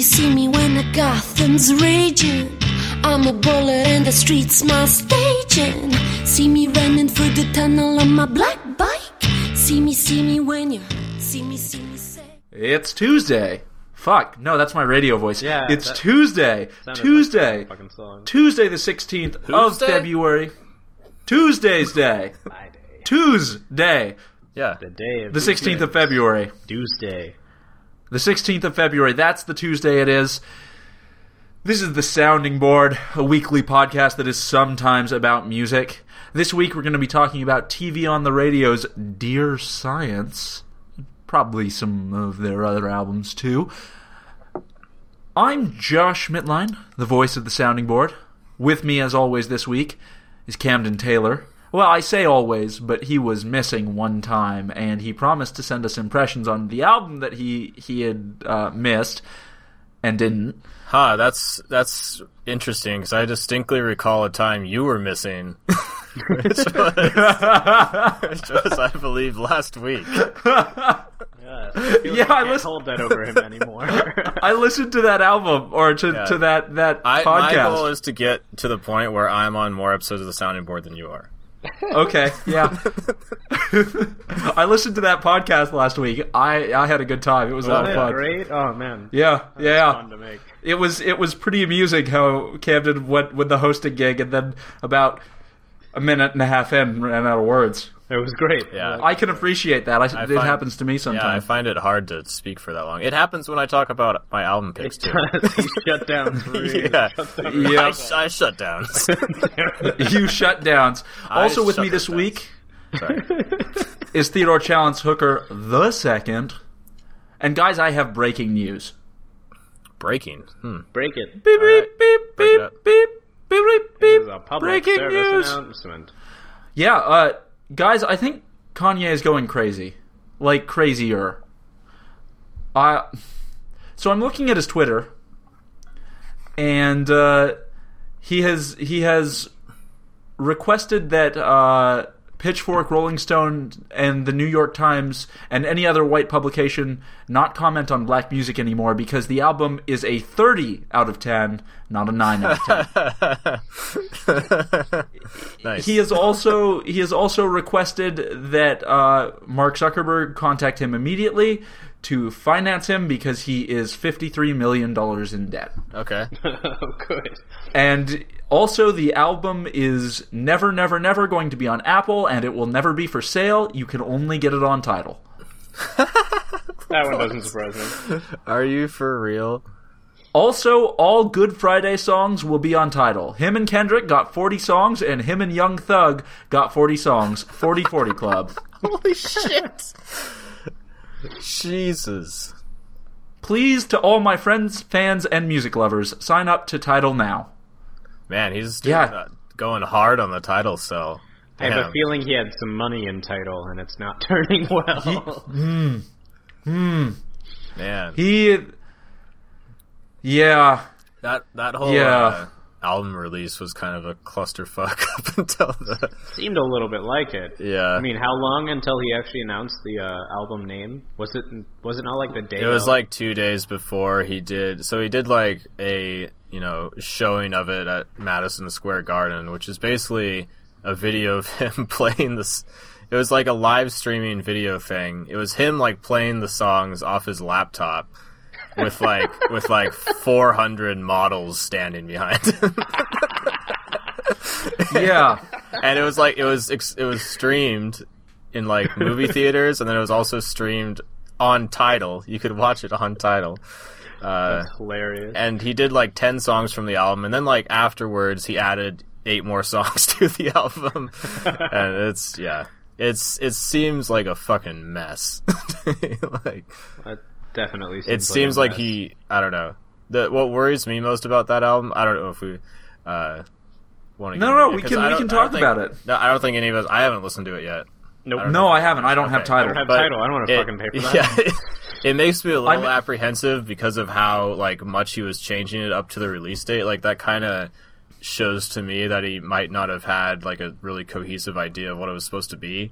me, see me when the Gotham's raging. I'm a bullet and the streets my staging. See me running through the tunnel on my black bike. See me, see me when you see me, see me say. It's Tuesday. Fuck. No, that's my radio voice. Yeah, It's that Tuesday. Tuesday. like fucking song. Tuesday the 16th of February. Tuesday's day. Friday. Tuesday. Yeah. The day of The 16th of February. Tuesday. The 16th of February. That's the Tuesday it is. This is the Sounding Board, a weekly podcast that is sometimes about music. This week we're going to be talking about TV on the Radio's Dear Science. Probably some of their other albums too. I'm Josh Mitline, the voice of the Sounding Board. With me, as always, this week is Camden Taylor. Well, I say always, but he was missing one time, and he promised to send us impressions on the album that he he had uh, missed and didn't. Huh, that's that's interesting because I distinctly recall a time you were missing. which, was, which was, I believe, last week. Yeah, I feel Yeah, like I I can't listen- hold that over him anymore. I listened to that album or to, Yeah. to that that I, my podcast. goal is to get to the point where I'm on more episodes of the sounding board than you are. Okay, yeah. I listened to that podcast last week. I I had a good time. It was a lot of fun. great. Oh man, Yeah, yeah. fun to make. It was it was pretty amusing how Camden went with the hosting gig and then about a minute and a half in ran out of words. It was great. Yeah. I can appreciate that. I, it find- happens to me sometimes. Yeah, I find it hard to speak for that long. It happens when I talk about my album picks too. he shut down. Three. Yeah. Shut down. Yeah. I, I shut down. you shut downs. I Also with me this them week Sorry. is Theodore Challenge Hooker the second. And guys, I have breaking news. Breaking. Hmm. Break it. Beep right. beep beep Break it beep up. beep beep beep This beep. a public Breaking service news. announcement. Yeah, uh, guys, I think Kanye is going crazy, like crazier. I so I'm looking at his Twitter, and uh, he has he has requested that uh, Pitchfork, Rolling Stone, and the New York Times and any other white publication not comment on black music anymore because the album is a 30 out of 10, not a 9 out of 10. nice. He has also he has also requested that uh, Mark Zuckerberg contact him immediately to finance him because he is fifty three million dollars in debt. okay. oh, good. And also, the album is never, never, never going to be on Apple, and it will never be for sale. You can only get it on Tidal. That one doesn't surprise me. Are you for real? Also, all Good Friday songs will be on Tidal. Him and Kendrick got 40 songs, and him and Young Thug got 40 songs. 40 40 Club. Holy shit! Jesus. Please, to all my friends, fans, and music lovers, sign up to Tidal now. Man, he's doing, Yeah. uh, going hard on the Tidal sell. I have a feeling he had some money in Tidal, and it's not turning well. Hmm. Man, He. Yeah. that that whole Yeah. uh, album release was kind of a clusterfuck up until the Seemed a little bit like it. yeah. I mean, how long until he actually announced the uh, album name? Was it was it not like the day? it was of? like two days before he did. So he did like a you know showing of it at Madison Square Garden, which is basically a video of him playing this. It was like a live streaming video thing. It was him like playing the songs off his laptop with like with like 400 models standing behind him. Yeah. and it was like it was it was streamed in like movie theaters, and then it was also streamed on Tidal. You could watch it on Tidal. Uh, hilarious. and he did like 10 songs from the album and then like afterwards he added eight more songs to the album and it's yeah it's it seems like a fucking mess like That definitely. Seems it seems a like mess. he i don't know the what worries me most about that album i don't know if we uh want to No, no, we can- we can talk about it. no i don't think any of us i haven't listened to it yet Nope. No, I haven't. I don't have Okay. I Tidal. don't have Tidal. I don't want to it- fucking pay for that. Yeah, it makes me a little I'm- apprehensive because of how like much he was changing it up to the release date. Like that kind of shows to me that he might not have had like a really cohesive idea of what it was supposed to be.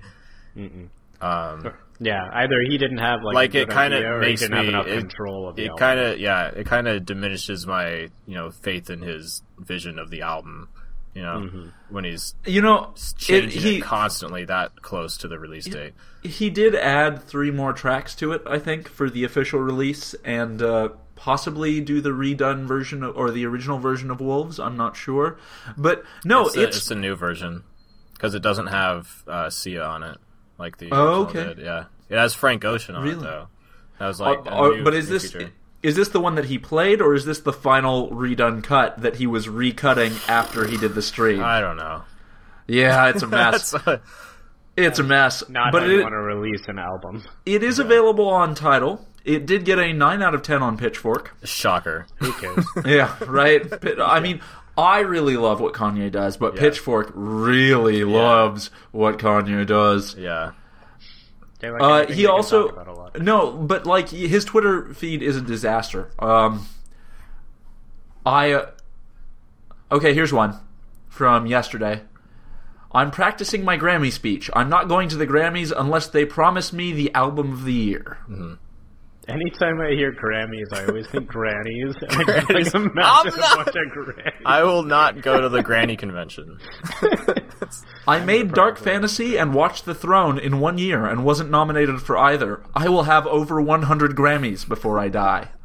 Um, Yeah, either he didn't have like, like a it kind of makes me it, control of it kind of yeah it kind of diminishes my you know faith in his vision of the album you know Mm-hmm. when he's You know, it, changing he it constantly that close to the release date he did add three more tracks to it, I think, for the official release, and uh, possibly do the redone version of, or the original version of Wolves. I'm not sure, but no, it's, it's, a, it's a new version because it doesn't have uh, Sia on it like the Oh, okay. did. Yeah, it has Frank Ocean on it Really? though. That was like, uh, new- but is this feature. Is this the one that he played, or is this the final redone cut that he was recutting after he did the stream? I don't know. yeah, it's a mess. That's- it's a mess. Not but how you it, want to release an album. it is available on Tidal. It did get a nine out of ten on Pitchfork. shocker. Who cares? Yeah, right. Pit- I mean, I really love what Kanye does, but Yeah. Pitchfork really loves what Kanye does. Yeah. They like Uh, he also about a lot. no, but like his Twitter feed is a disaster. Um, I uh, okay. Here's one from yesterday. I'm practicing my Grammy speech. I'm not going to the Grammys unless they promise me the album of the year. Anytime I hear Grammys, I always think grannies. And I just like I'm imagine a not- bunch of grannies. I will not go to the Granny convention. I made Dark Fantasy and watched the Throne in one year and wasn't nominated for either. I will have over 100 Grammys before I die.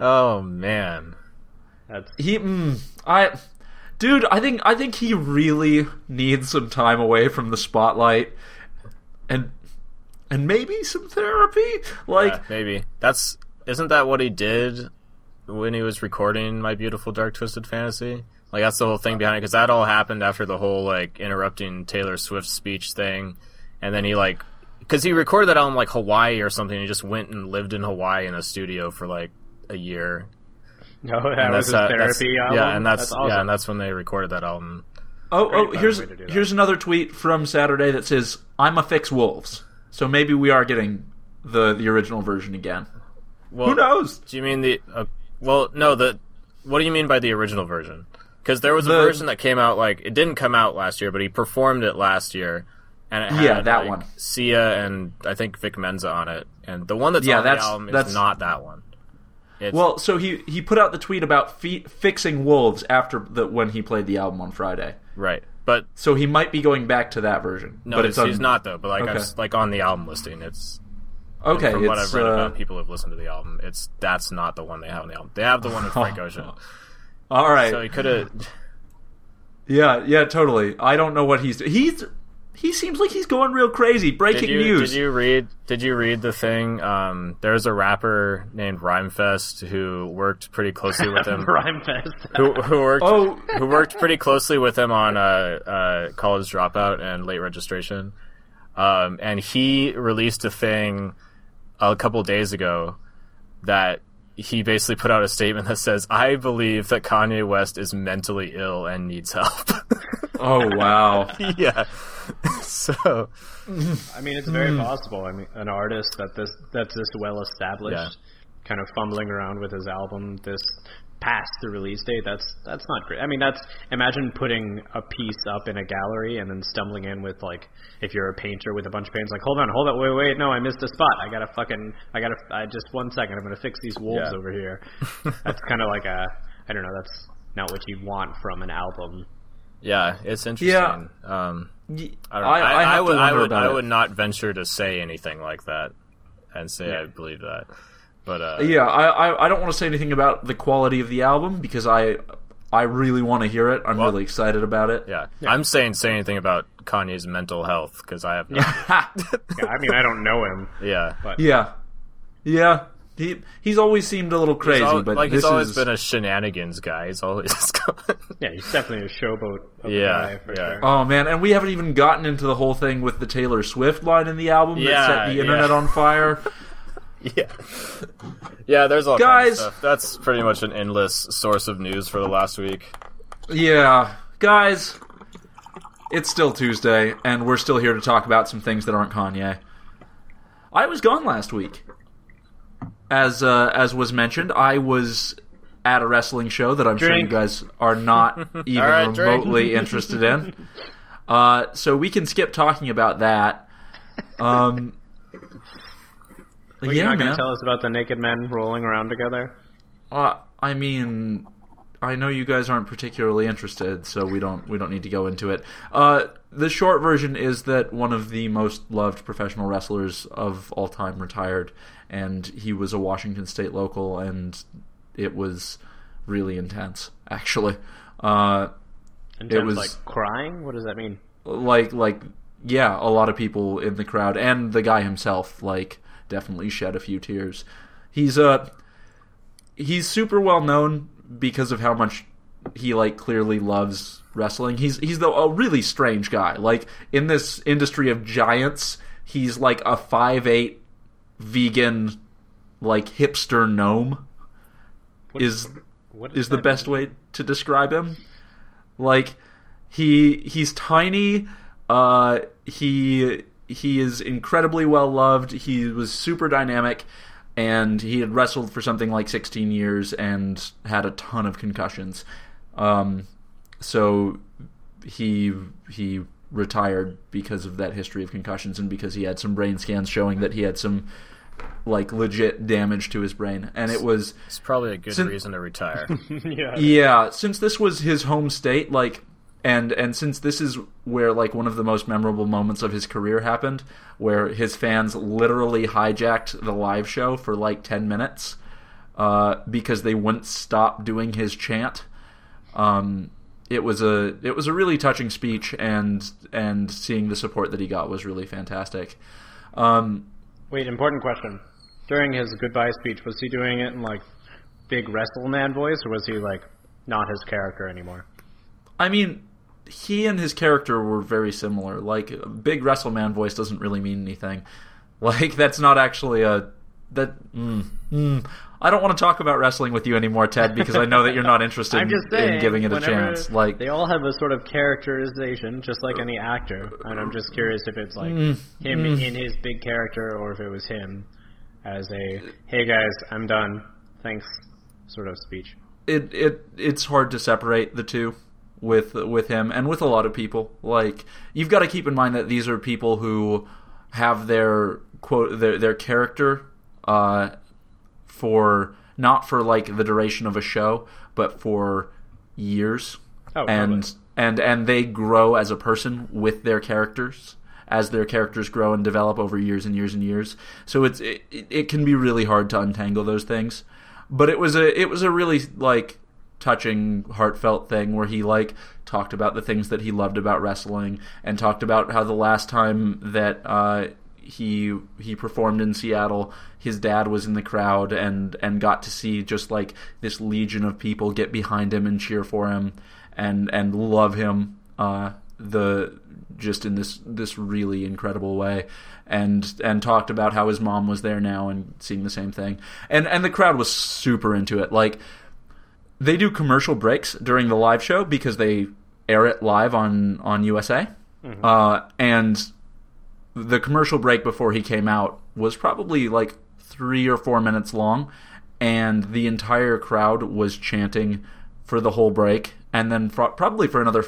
Oh man. That's He, mm, I, dude, I think I think he really needs some time away from the spotlight, and and maybe some therapy. Like, Yeah, maybe. That's isn't that what he did when he was recording My Beautiful Dark Twisted Fantasy? Like that's the whole thing behind it because that all happened after the whole like interrupting Taylor Swift speech thing, and then he like because he recorded that album like Hawaii or something. He just went and lived in Hawaii in a studio for like a year. no, that And was his uh, that's- therapy album. Yeah, and that's, awesome. yeah, and that's when they recorded that album. oh, oh, here's way to do that. here's another tweet from Saturday that says, "I'm a fix wolves." So maybe we are getting the the original version again. Well, Who knows? Do you mean the? Uh, well, no. The what do you mean by the original version? Because there was a The- version that came out like it didn't come out last year, but he performed it last year, and it had, Yeah, that like, one. Sia and I think Vic Mensa on it, and the one that's Yeah, on that's- the album that's- is not that one. It's, Well, so he he put out the tweet about fi- fixing wolves after the when he played the album on Friday. right, but So he might be going back to that version. no, but it's, it's he's not though. But like, Okay. I've, like on the album listing, it's Okay, from what I've read uh, about people who've listened to the album. It's that's not the one they have on the album. They have the one with Frank Ocean. all right. So he could have. yeah, yeah, totally. I don't know what he's he's he seems like he's going real crazy. Breaking Did you, news. did you read? Did you read the thing? Um, there's a rapper named Rhymefest who worked pretty closely with him. Rhymefest. who, who worked? Oh. who worked pretty closely with him on uh, uh, College Dropout and Late Registration. Um, and he released a thing a couple days ago that he basically put out a statement that says, "I believe that Kanye West is mentally ill and needs help." Oh wow. yeah. so I mean, it's very hmm. possible. I mean, an artist that this that's this well established, Yeah. kind of fumbling around with his album this past the release date. That's that's not great. I mean, that's imagine putting a piece up in a gallery and then stumbling in with like, if you're a painter with a bunch of paints, like, hold on, hold on, wait, wait, no, I missed a spot. I gotta fucking, I gotta, I just one second, I'm gonna fix these wolves Yeah. over here. that's kind of like a, I don't know, that's not what you want from an album. Yeah, it's interesting. Um, Y- I, don't know. I, I, I, have to would, I would, I it. would not venture to say anything like that and say I believe that. But uh, Yeah, I, I I don't want to say anything about the quality of the album because I I really want to hear it. I'm Well- really excited about it. yeah, I'm saying say anything about Kanye's mental health because I have no. Yeah, I mean, I don't know him, yeah, but yeah, yeah. He he's always seemed a little crazy, He's al- but like this he's always is, been a shenanigans guy. He's always going. yeah, he's definitely a showboat. Of Yeah, guy for yeah. sure. Oh man, and we haven't even gotten into the whole thing with the Taylor Swift line in the album Yeah, that set the yeah. internet on fire. yeah, yeah. There's all Guys- kinds of stuff. That's pretty much an endless source of news for the last week. Yeah, guys, it's still Tuesday, and we're still here to talk about some things that aren't Kanye. I was gone last week, as uh, as was mentioned. I was at a wrestling show that I'm sure you guys are not even right, remotely interested in. Uh, so we can skip talking about that. Um, Well, yeah, you're not gonna tell us about the naked men rolling around together. Uh, I mean, I know you guys aren't particularly interested, so we don't we don't need to go into it. Uh, the short version is that one of the most loved professional wrestlers of all time retired, and he was a Washington State local, and it was really intense, actually. Uh, In It was- of, like crying. What does that mean? like like yeah, a lot of people in the crowd and the guy himself like definitely shed a few tears. He's uh he's super well known because of how much he like clearly loves wrestling. He's he's the, a really strange guy. Like in this industry of giants, he's like a five eight vegan like hipster gnome is What, is is the best mean? way to describe him. Like he he's tiny. Uh, he he is incredibly well loved. He was super dynamic, and he had wrestled for something like 16 years and had a ton of concussions. Um, so he he retired because of that history of concussions and because he had some brain scans showing that he had some like legit damage to his brain and it was It's probably a good Sin- reason to retire. yeah. yeah, since this was his home state, like, and and since this is where like one of the most memorable moments of his career happened, where his fans literally hijacked the live show for like ten minutes, uh, because they wouldn't stop doing his chant. Um, it was a it was a really touching speech, and and seeing the support that he got was really fantastic. Um, Wait, important question. During his goodbye speech, was he doing it in like big wrestle man voice, or was he like not his character anymore? I mean, he and his character were very similar. Like, big WrestleMan voice doesn't really mean anything. Like, that's not actually a that. Mm, mm. I don't want to talk about wrestling with you anymore, Ted, because I know that you're not interested saying, in giving it a chance. Like, they all have a sort of characterization, just like any actor. And I'm just curious if it's like Mm, him in his big character, or if it was him as a "Hey guys, I'm done, thanks" sort of speech. it it it's hard to separate the two with with him and with a lot of people. Like you've got to keep in mind that these are people who have their quote their their character uh, for not for like the duration of a show, but for years. Oh, and totally. and and they grow as a person with their characters as their characters grow and develop over years and years and years. So it's it, it can be really hard to untangle those things. But it was a it was a really like touching heartfelt thing where he like talked about the things that he loved about wrestling and talked about how the last time that uh he he performed in Seattle. His dad was in the crowd and and got to see just like this legion of people get behind him and cheer for him and and love him. Uh, the just in this this really incredible way and and talked about how his mom was there now and seeing the same thing and and the crowd was super into it like they do commercial breaks during the live show because they air it live on on USA uh, and the commercial break before he came out was probably like three or four minutes long, and the entire crowd was chanting for the whole break, and then probably for another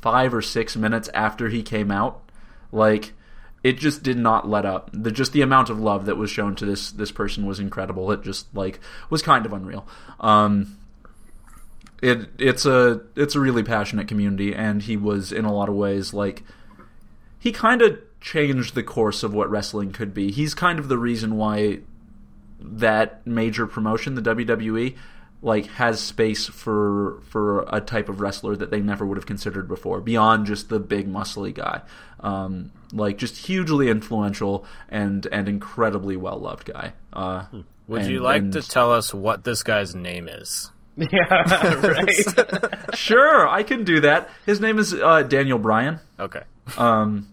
five or six minutes after he came out, like it just did not let up. The just the amount of love that was shown to this this person was incredible. It just like was kind of unreal. Um, it it's a it's a really passionate community, and he was in a lot of ways like he kind of changed the course of what wrestling could be. He's kind of the reason why that major promotion, the WWE, like has space for for a type of wrestler that they never would have considered before, beyond just the big muscly guy. Um, like just hugely influential and and incredibly well loved guy. Uh, Would and- you like and- to tell us what this guy's name is? Yeah, right. sure, I can do that. His name is uh, Daniel Bryan. Okay. Um,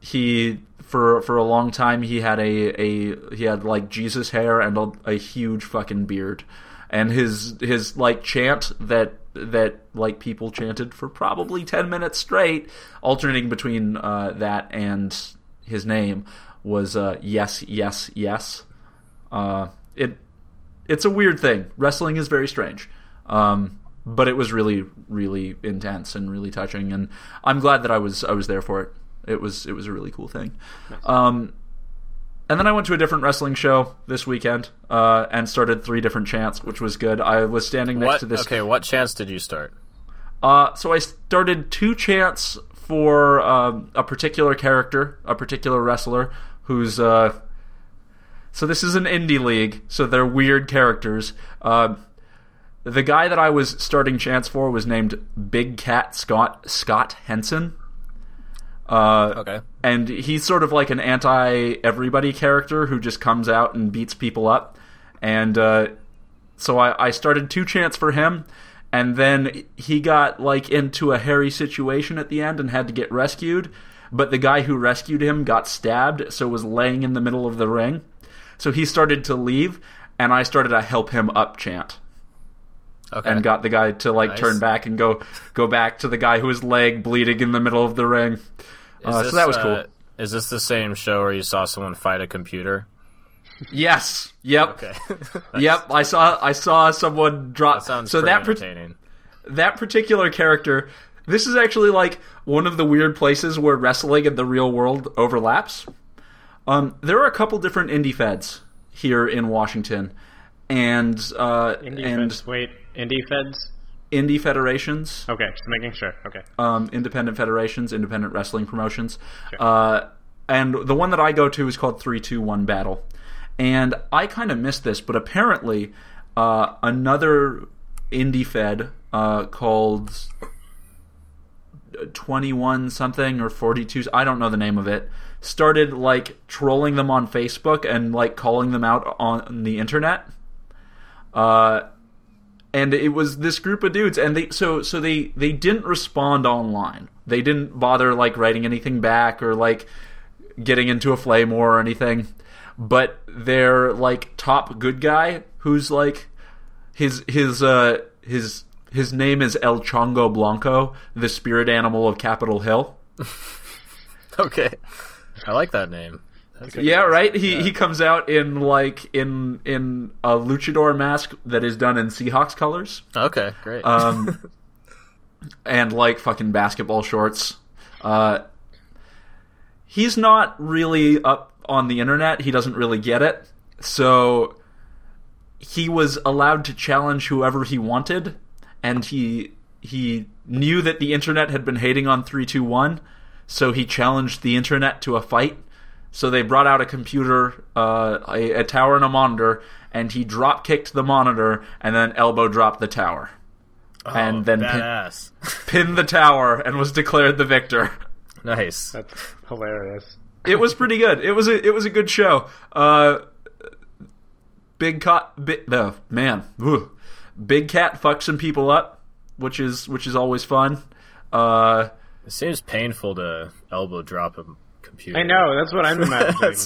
he for for a long time he had a a he had like Jesus hair and a, a huge fucking beard, and his his like chant that that like people chanted for probably ten minutes straight, alternating between uh, that and his name was uh, yes yes yes. Uh, it it's a weird thing. Wrestling is very strange. Um, but it was really, really intense and really touching, and I'm glad that I was I was there for it. It was it was a really cool thing. Um, and then I went to a different wrestling show this weekend uh, and started three different chants, which was good. I was standing next What? to this. Okay, what chance did you start? Uh, so I started two chants for um, a particular character, a particular wrestler who's. Uh, so this is an indie league, so they're weird characters. Uh, the guy that I was starting chants for was named Big Cat Scott Scott Henson. Uh, Okay. and he's sort of like an anti everybody character who just comes out and beats people up. And uh, so I, I started two chants for him, and then he got like into a hairy situation at the end and had to get rescued. But the guy who rescued him got stabbed, so was laying in the middle of the ring. So he started to leave, and I started a help him up chant Okay. and got the guy to like Nice. turn back and go go back to the guy who was leg bleeding in the middle of the ring. Is Uh, this, so that was uh, cool. Is this the same show where you saw someone fight a computer? Yes. Yep. Okay. Yep. I saw I saw someone drop. that sounds so that par- entertaining. that particular character. This is actually like one of the weird places where wrestling and the real world overlaps. Um, there are a couple different indie feds here in Washington, and uh, Indie and feds. Wait, indie feds. Indie federations. Okay, just making sure. Okay. um, independent federations, independent wrestling promotions. Uh, and the one that I go to is called 321 Battle. And I kind of missed this, but apparently uh, another indie fed uh, called 21 something or 42, I don't know the name of it, started like trolling them on Facebook and like calling them out on the internet. Uh, and it was this group of dudes and they so so they they didn't respond online they didn't bother like writing anything back or like getting into a flame war or anything but their like top good guy who's like his his uh his his name is El Chongo Blanco, the spirit animal of Capitol Hill. Okay. I like that name. That's Yeah, right. He he comes out in like in in a luchador mask that is done in Seahawks colors. Okay, great. um, and like fucking basketball shorts. Uh, he's not really up on the internet. He doesn't really get it. So he was allowed to challenge whoever he wanted, and he he knew that the internet had been hating on three two one, so he challenged the internet to a fight. So they brought out a computer, uh, a, a tower, and a monitor, and he drop kicked the monitor and then elbow dropped the tower and then pin, pinned the tower and was declared the victor. nice. That's hilarious. It was pretty good. It was a it was a good show. Uh, big cat, big, the man, whew. big cat fucks some people up, which is which is always fun. Uh, It seems painful to elbow drop a computer. I know. That's what I'm imagining.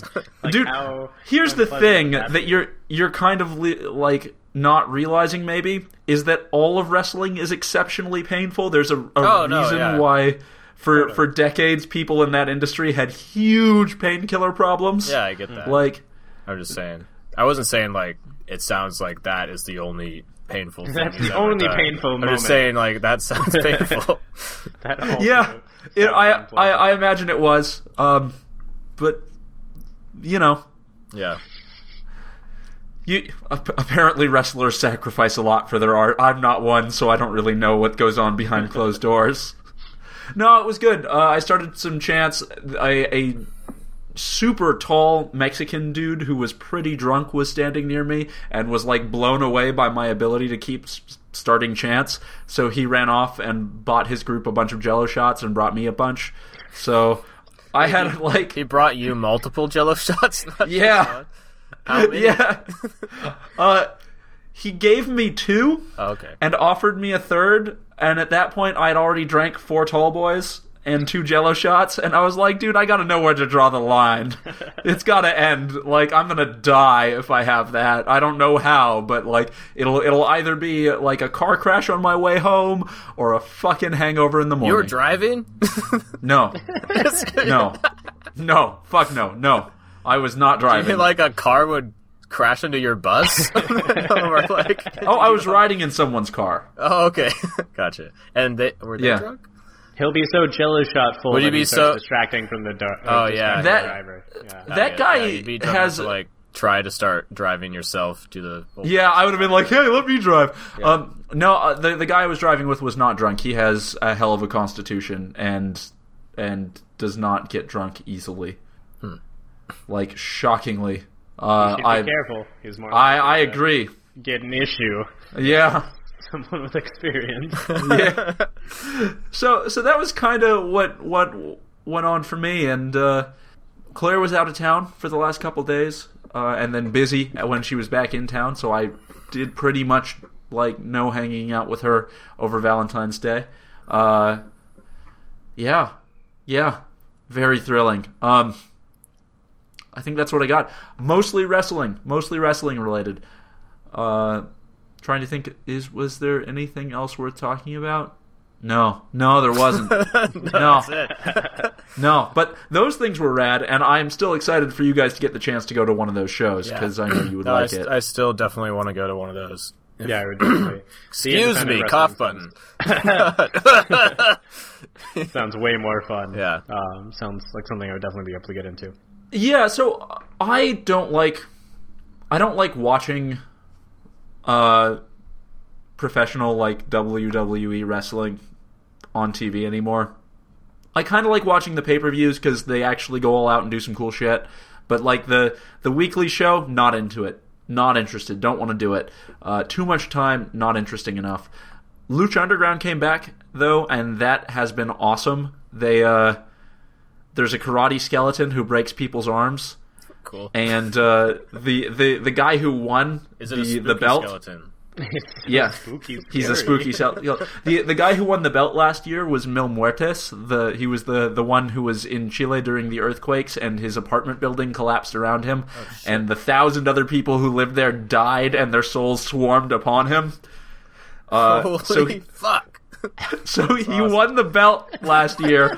Like dude, how here's the thing that that you're you're kind of li- like not realizing maybe is that all of wrestling is exceptionally painful. There's a, a Oh, no, reason yeah. why for for decades people in that industry had huge painkiller problems. Yeah, I get that. Like I'm just saying. I wasn't saying like it sounds like that is the only painful. That's you've the only done. painful I'm moment. just saying like that sounds painful. that also yeah, it, I, I. I imagine it was, um, but you know, yeah. you apparently wrestlers sacrifice a lot for their art. I'm not one, so I don't really know what goes on behind closed doors. No, it was good. Uh, I started some chants. A, a super tall Mexican dude who was pretty drunk was standing near me and was like blown away by my ability to keep starting chance. So he ran off and bought his group a bunch of Jello shots and brought me a bunch. So I had like He brought you multiple Jello shots. Yeah. How yeah. uh, he gave me two Oh, okay. and offered me a third, and at that point, I had already drank four tall boys and two Jello shots, and I was like, dude, I gotta know where to draw the line. it's gotta end. Like, I'm gonna die if I have that. I don't know how, but like, it'll it'll either be like a car crash on my way home or a fucking hangover in the morning. You were driving? no, no, no, fuck no, no. I was not You driving. mean like a car would crash into your bus? or like oh, I was riding in someone's car. Oh, okay. gotcha. And they were they Yeah. drunk? He'll be so jello shot full Would that he be so- distracting from the dar- Oh, uh, yeah. That- driver. Yeah. that Yeah, guy yeah, you'd be dumb has to, like try to start driving yourself to the. Yeah, I would have been like, "Hey, let me drive." Um, no, uh, the the guy I was driving with was not drunk. He has a hell of a constitution and and does not get drunk easily. Like shockingly, uh, Should I careful. He's more. I I agree. Get an issue. Yeah. Someone with experience. yeah. So so that was kind of what what went on for me, and uh, Claire was out of town for the last couple days, uh, and then busy when she was back in town. So I did pretty much like no hanging out with her over Valentine's Day. Uh, yeah, yeah, very thrilling. Um, I think that's what I got. Mostly wrestling, mostly wrestling related. Uh, trying to think is was there anything else worth talking about no no there wasn't no no but those things were rad and i'm still excited for you guys to get the chance to go to one of those shows Yeah. because i know you would No, I, like st- it I still definitely want to go to one of those. yeah, I would definitely. Excuse me, cough button. Sounds way more fun. Yeah. Um, sounds like something I would definitely be able to get into. yeah so i don't like i don't like watching uh professional like wwe wrestling on tv anymore I kind of like watching the pay per views because they actually go all out and do some cool shit. But like the the weekly show, not into it. Not interested. Don't want to do it. Uh, too much time. Not interesting enough. Lucha Underground came back though, and that has been awesome. They uh, there's a karate skeleton who breaks people's arms, Cool. and uh, the the the guy who won Is it the a spooky the belt. skeleton? Yeah, Spooky he's a spooky. Cel- the the guy who won the belt last year was Mil Muertes. The he was the the one who was in Chile during the earthquakes, and his apartment building collapsed around him, and the thousand other people who lived there died, and their souls swarmed upon him. Uh, Holy so he, fuck! so he won the belt last year,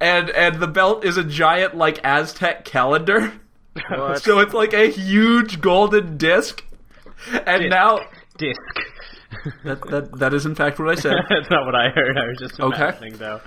and and the belt is a giant like Aztec calendar. What? So it's like a huge golden disc, and Disc. now Disc. that, that that is in fact what I said. That's not what I heard. I was just Okay. though.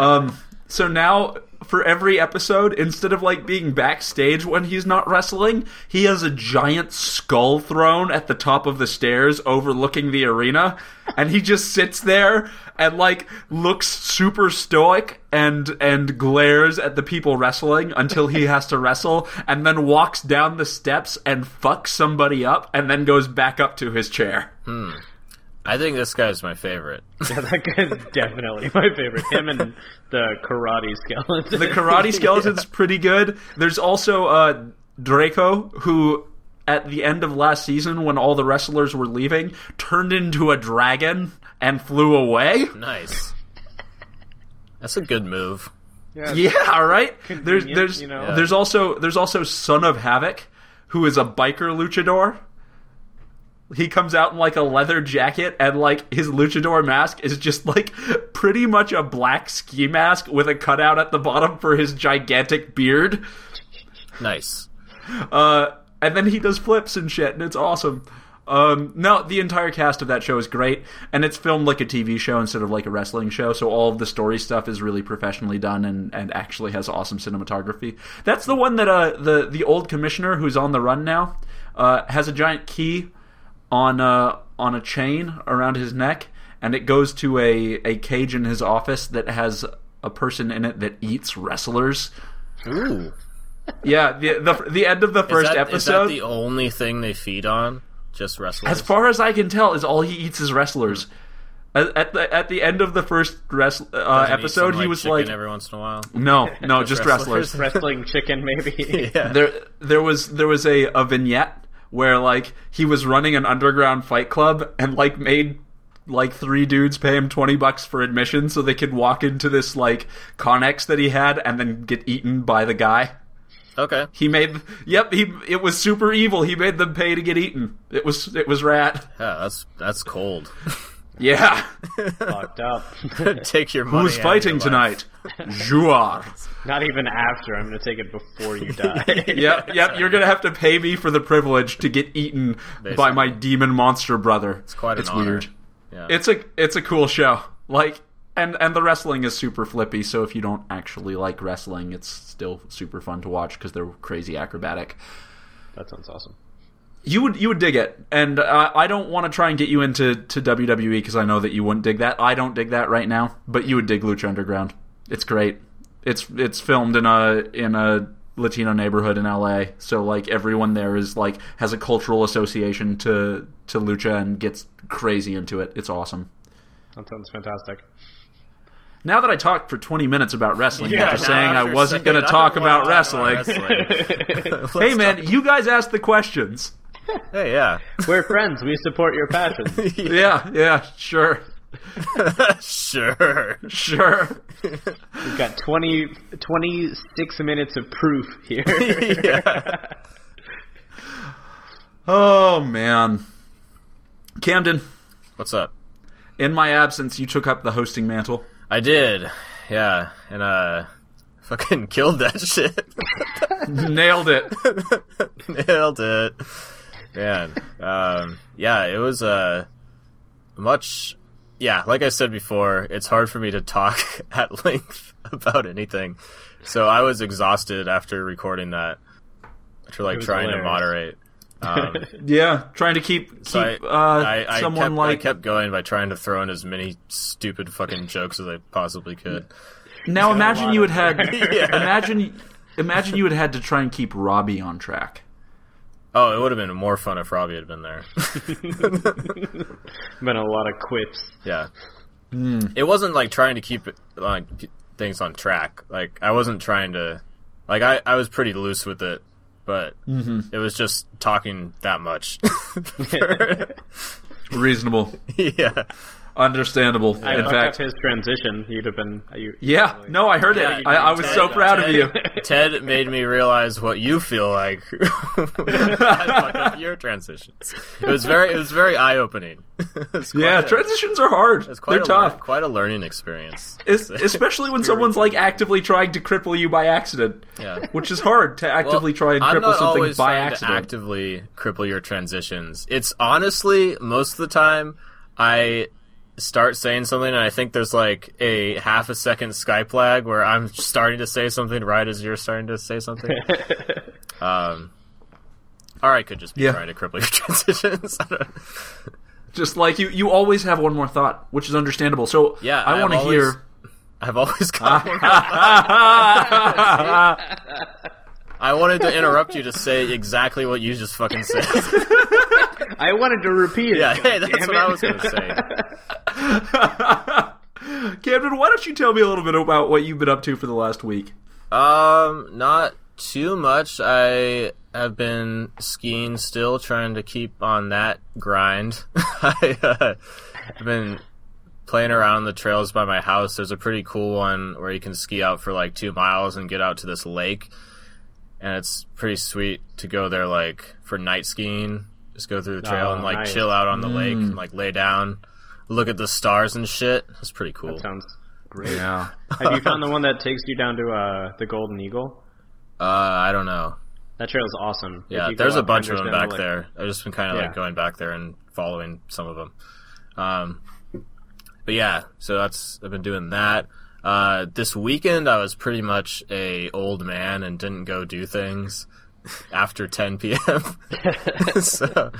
Um, so now for every episode, instead of like being backstage when he's not wrestling, he has a giant skull throne at the top of the stairs overlooking the arena, and he just sits there and like looks super stoic and and glares at the people wrestling until he has to wrestle, and then walks down the steps and fucks somebody up, and then goes back up to his chair. Hmm. I think this guy's my favorite. yeah, that guy's definitely my favorite. Him and the karate skeleton. The karate skeleton's pretty good. There's also uh, Drago, who at the end of last season, when all the wrestlers were leaving, turned into a dragon and flew away. Nice. That's a good move. Yeah, Yeah, all right. There's there's you know? there's also there's also Son of Havoc, who is a biker luchador. He comes out in like a leather jacket and like his luchador mask is just like pretty much a black ski mask with a cutout at the bottom for his gigantic beard. Nice. Uh, and then he does flips and shit, and it's awesome. Um, no, the entire cast of that show is great, and it's filmed like a TV show instead of like a wrestling show. So all of the story stuff is really professionally done, and, and actually has awesome cinematography. That's the one that uh, the the old commissioner who's on the run now uh, has a giant key on uh, on a chain around his neck, and it goes to a a cage in his office that has a person in it that eats wrestlers. Ooh. Yeah, the the, the end of the Is first that, is episode. that the only thing they feed on? Just wrestlers? As far as I can tell, is all he eats is wrestlers. At, at the at the end of the first wrest, uh, episode, some, he was like, every once in a while. "No, no, just wrestlers? wrestlers." wrestling chicken, maybe. Yeah. There there was there was a, a vignette where like he was running an underground fight club and like made like three dudes pay him 20 bucks for admission so they could walk into this like connex that he had and then get eaten by the guy. Okay. He made yep, he it was super evil. He made them pay to get eaten. It was it was rat Yeah, that's that's cold. Yeah. Fucked up. Take your money. Who's out of fighting your tonight? Juar. Not even after. I'm gonna take it before you die. yep, yep. You're gonna have to pay me for the privilege to get eaten by my demon monster brother. It's quite an honor. weird. Yeah. It's a it's a cool show. Like and and the wrestling is super flippy. So if you don't actually like wrestling, it's still super fun to watch because they're crazy acrobatic. That sounds awesome. You would you would dig it, and uh, I don't want to try and get you into to WWE because I know that you wouldn't dig that. I don't dig that right now, but you would dig Lucha Underground. It's great. It's it's filmed in a in a Latino neighborhood in LA, so like everyone there is like has a cultural association to to lucha and gets crazy into it. It's awesome. That sounds fantastic. Now that I talked for 20 minutes about wrestling Yeah, after saying I wasn't going to talk about wanna wrestling, hey man, you guys asked the questions. Hey, yeah. We're friends. We support your passion. Yeah, yeah, sure, sure. sure. We've got 20, 26 minutes of proof here. yeah. Oh man, Camden. What's up? In my absence, you took up the hosting mantle. I did. Yeah. And, uh, fucking killed that shit. Nailed it. Nailed it. Man. Um, yeah, it was, uh, much, yeah, like I said before, it's hard for me to talk at length about anything. So I was exhausted after recording that, after like trying hilarious. to moderate. Um, Yeah, trying to keep keep so I, uh, I, I someone kept, like I kept going by trying to throw in as many stupid fucking jokes as I possibly could. now. Imagine you had had Yeah. imagine imagine you had had to try and keep Robbie on track. Oh, it would have been more fun if Robbie had been there. Been a lot of quips. Yeah. Hmm. It wasn't like trying to keep it, like things on track. Like I wasn't trying to, like I, I was pretty loose with it, but mm-hmm. it was just talking that much. Reasonable, yeah. Understandable. I In fucked fact, his transition. You'd have been. Uh, you, yeah. No, I heard Yeah, it. I, I did. was so Ted- proud of you. Ted made me realize what you feel like. I fucked up your transitions. It was very, it was very eye opening. Yeah, transitions are hard. It's quite They're a tough. quite a learning experience. Es- especially when someone's like actively trying to cripple you by accident. Yeah. Which is hard to actively try and I'm cripple not something by accident. To actively cripple your transitions. It's honestly most of the time I start saying something and I think there's like a half a second Skype lag where I'm starting to say something right as you're starting to say something. um, or I could just be Yeah. trying to cripple your transitions. Just like you, you always have one more thought, which is understandable. So Yeah, I I've want to hear. I've always got. I wanted to interrupt you to say exactly what you just fucking said. I wanted to repeat it. yeah, hey, that's what it. I was going to say. Camden, why don't you tell me a little bit about what you've been up to for the last week? Um, not too much. I have been skiing still, trying to keep on that grind. I, uh, have been playing around the trails by my house. There's a pretty cool one where you can ski out for like two miles and get out to this lake. And it's pretty sweet to go there like for night skiing. Just go through the trail Oh, and like nice. chill out on the lake and like lay down, look at the stars and shit. It's pretty cool. That sounds great. Yeah. Have you found the one that takes you down to uh, the Golden Eagle? Uh, I don't know. That trail is awesome. Yeah, there's a bunch of them back like- there. I've just been kind of Yeah. like going back there and following some of them. Um, but yeah, so that's I've been doing that. Uh, this weekend I was pretty much a old man and didn't go do things after 10 p.m. so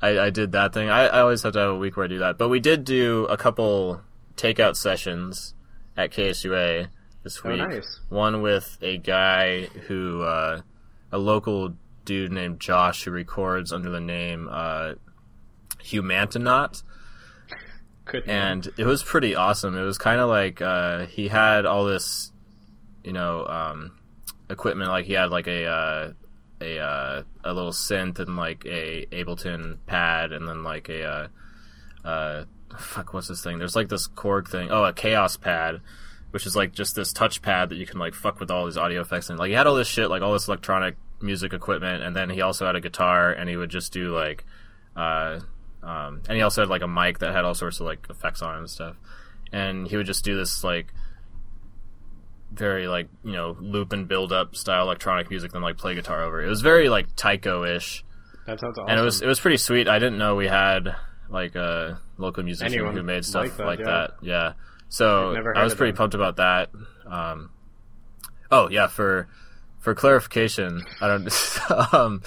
I, I did that thing. I, I always have to have a week where I do that. But we did do a couple takeout sessions at KSUA this Oh, week. nice. One with a guy who, uh, a local dude named Josh who records under the name uh, Humantonaut And it was pretty awesome. It was kind of like uh, he had all this, you know, um, equipment. Like he had like a uh, a uh, a little synth and like a Ableton pad, and then like a uh, uh, fuck, what's this thing? There's like this Korg thing. Oh, a Kaoss pad, which is like just this touch pad that you can like fuck with all these audio effects and like he had all this shit, like all this electronic music equipment, and then he also had a guitar, and he would just do like. Uh, um, and he also had like a mic that had all sorts of like effects on it and stuff. And he would just do this like very like you know loop and build up style electronic music, then like play guitar over. it. It was very like Tycho ish, That sounds awesome. and it was it was pretty sweet. I didn't know we had like a local musician Anyone who made stuff like like that, that. yeah. Yeah. So I was pretty them. pumped about that. Um, oh yeah, for for clarification, I don't. um,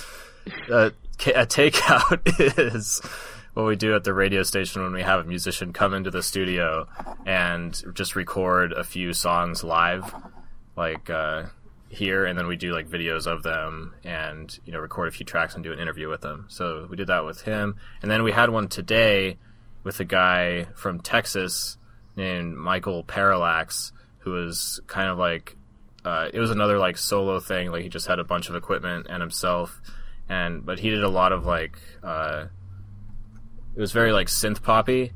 a, ca- a takeout is what we do at the radio station when we have a musician come into the studio and just record a few songs live, like uh, here, and then we do like videos of them and you know record a few tracks and do an interview with them. So we did that with him, and then we had one today with a guy from Texas named Michael Parallax, who was kind of like uh, it was another like solo thing. Like he just had a bunch of equipment and himself, and but he did a lot of like uh, it was very like synth poppy,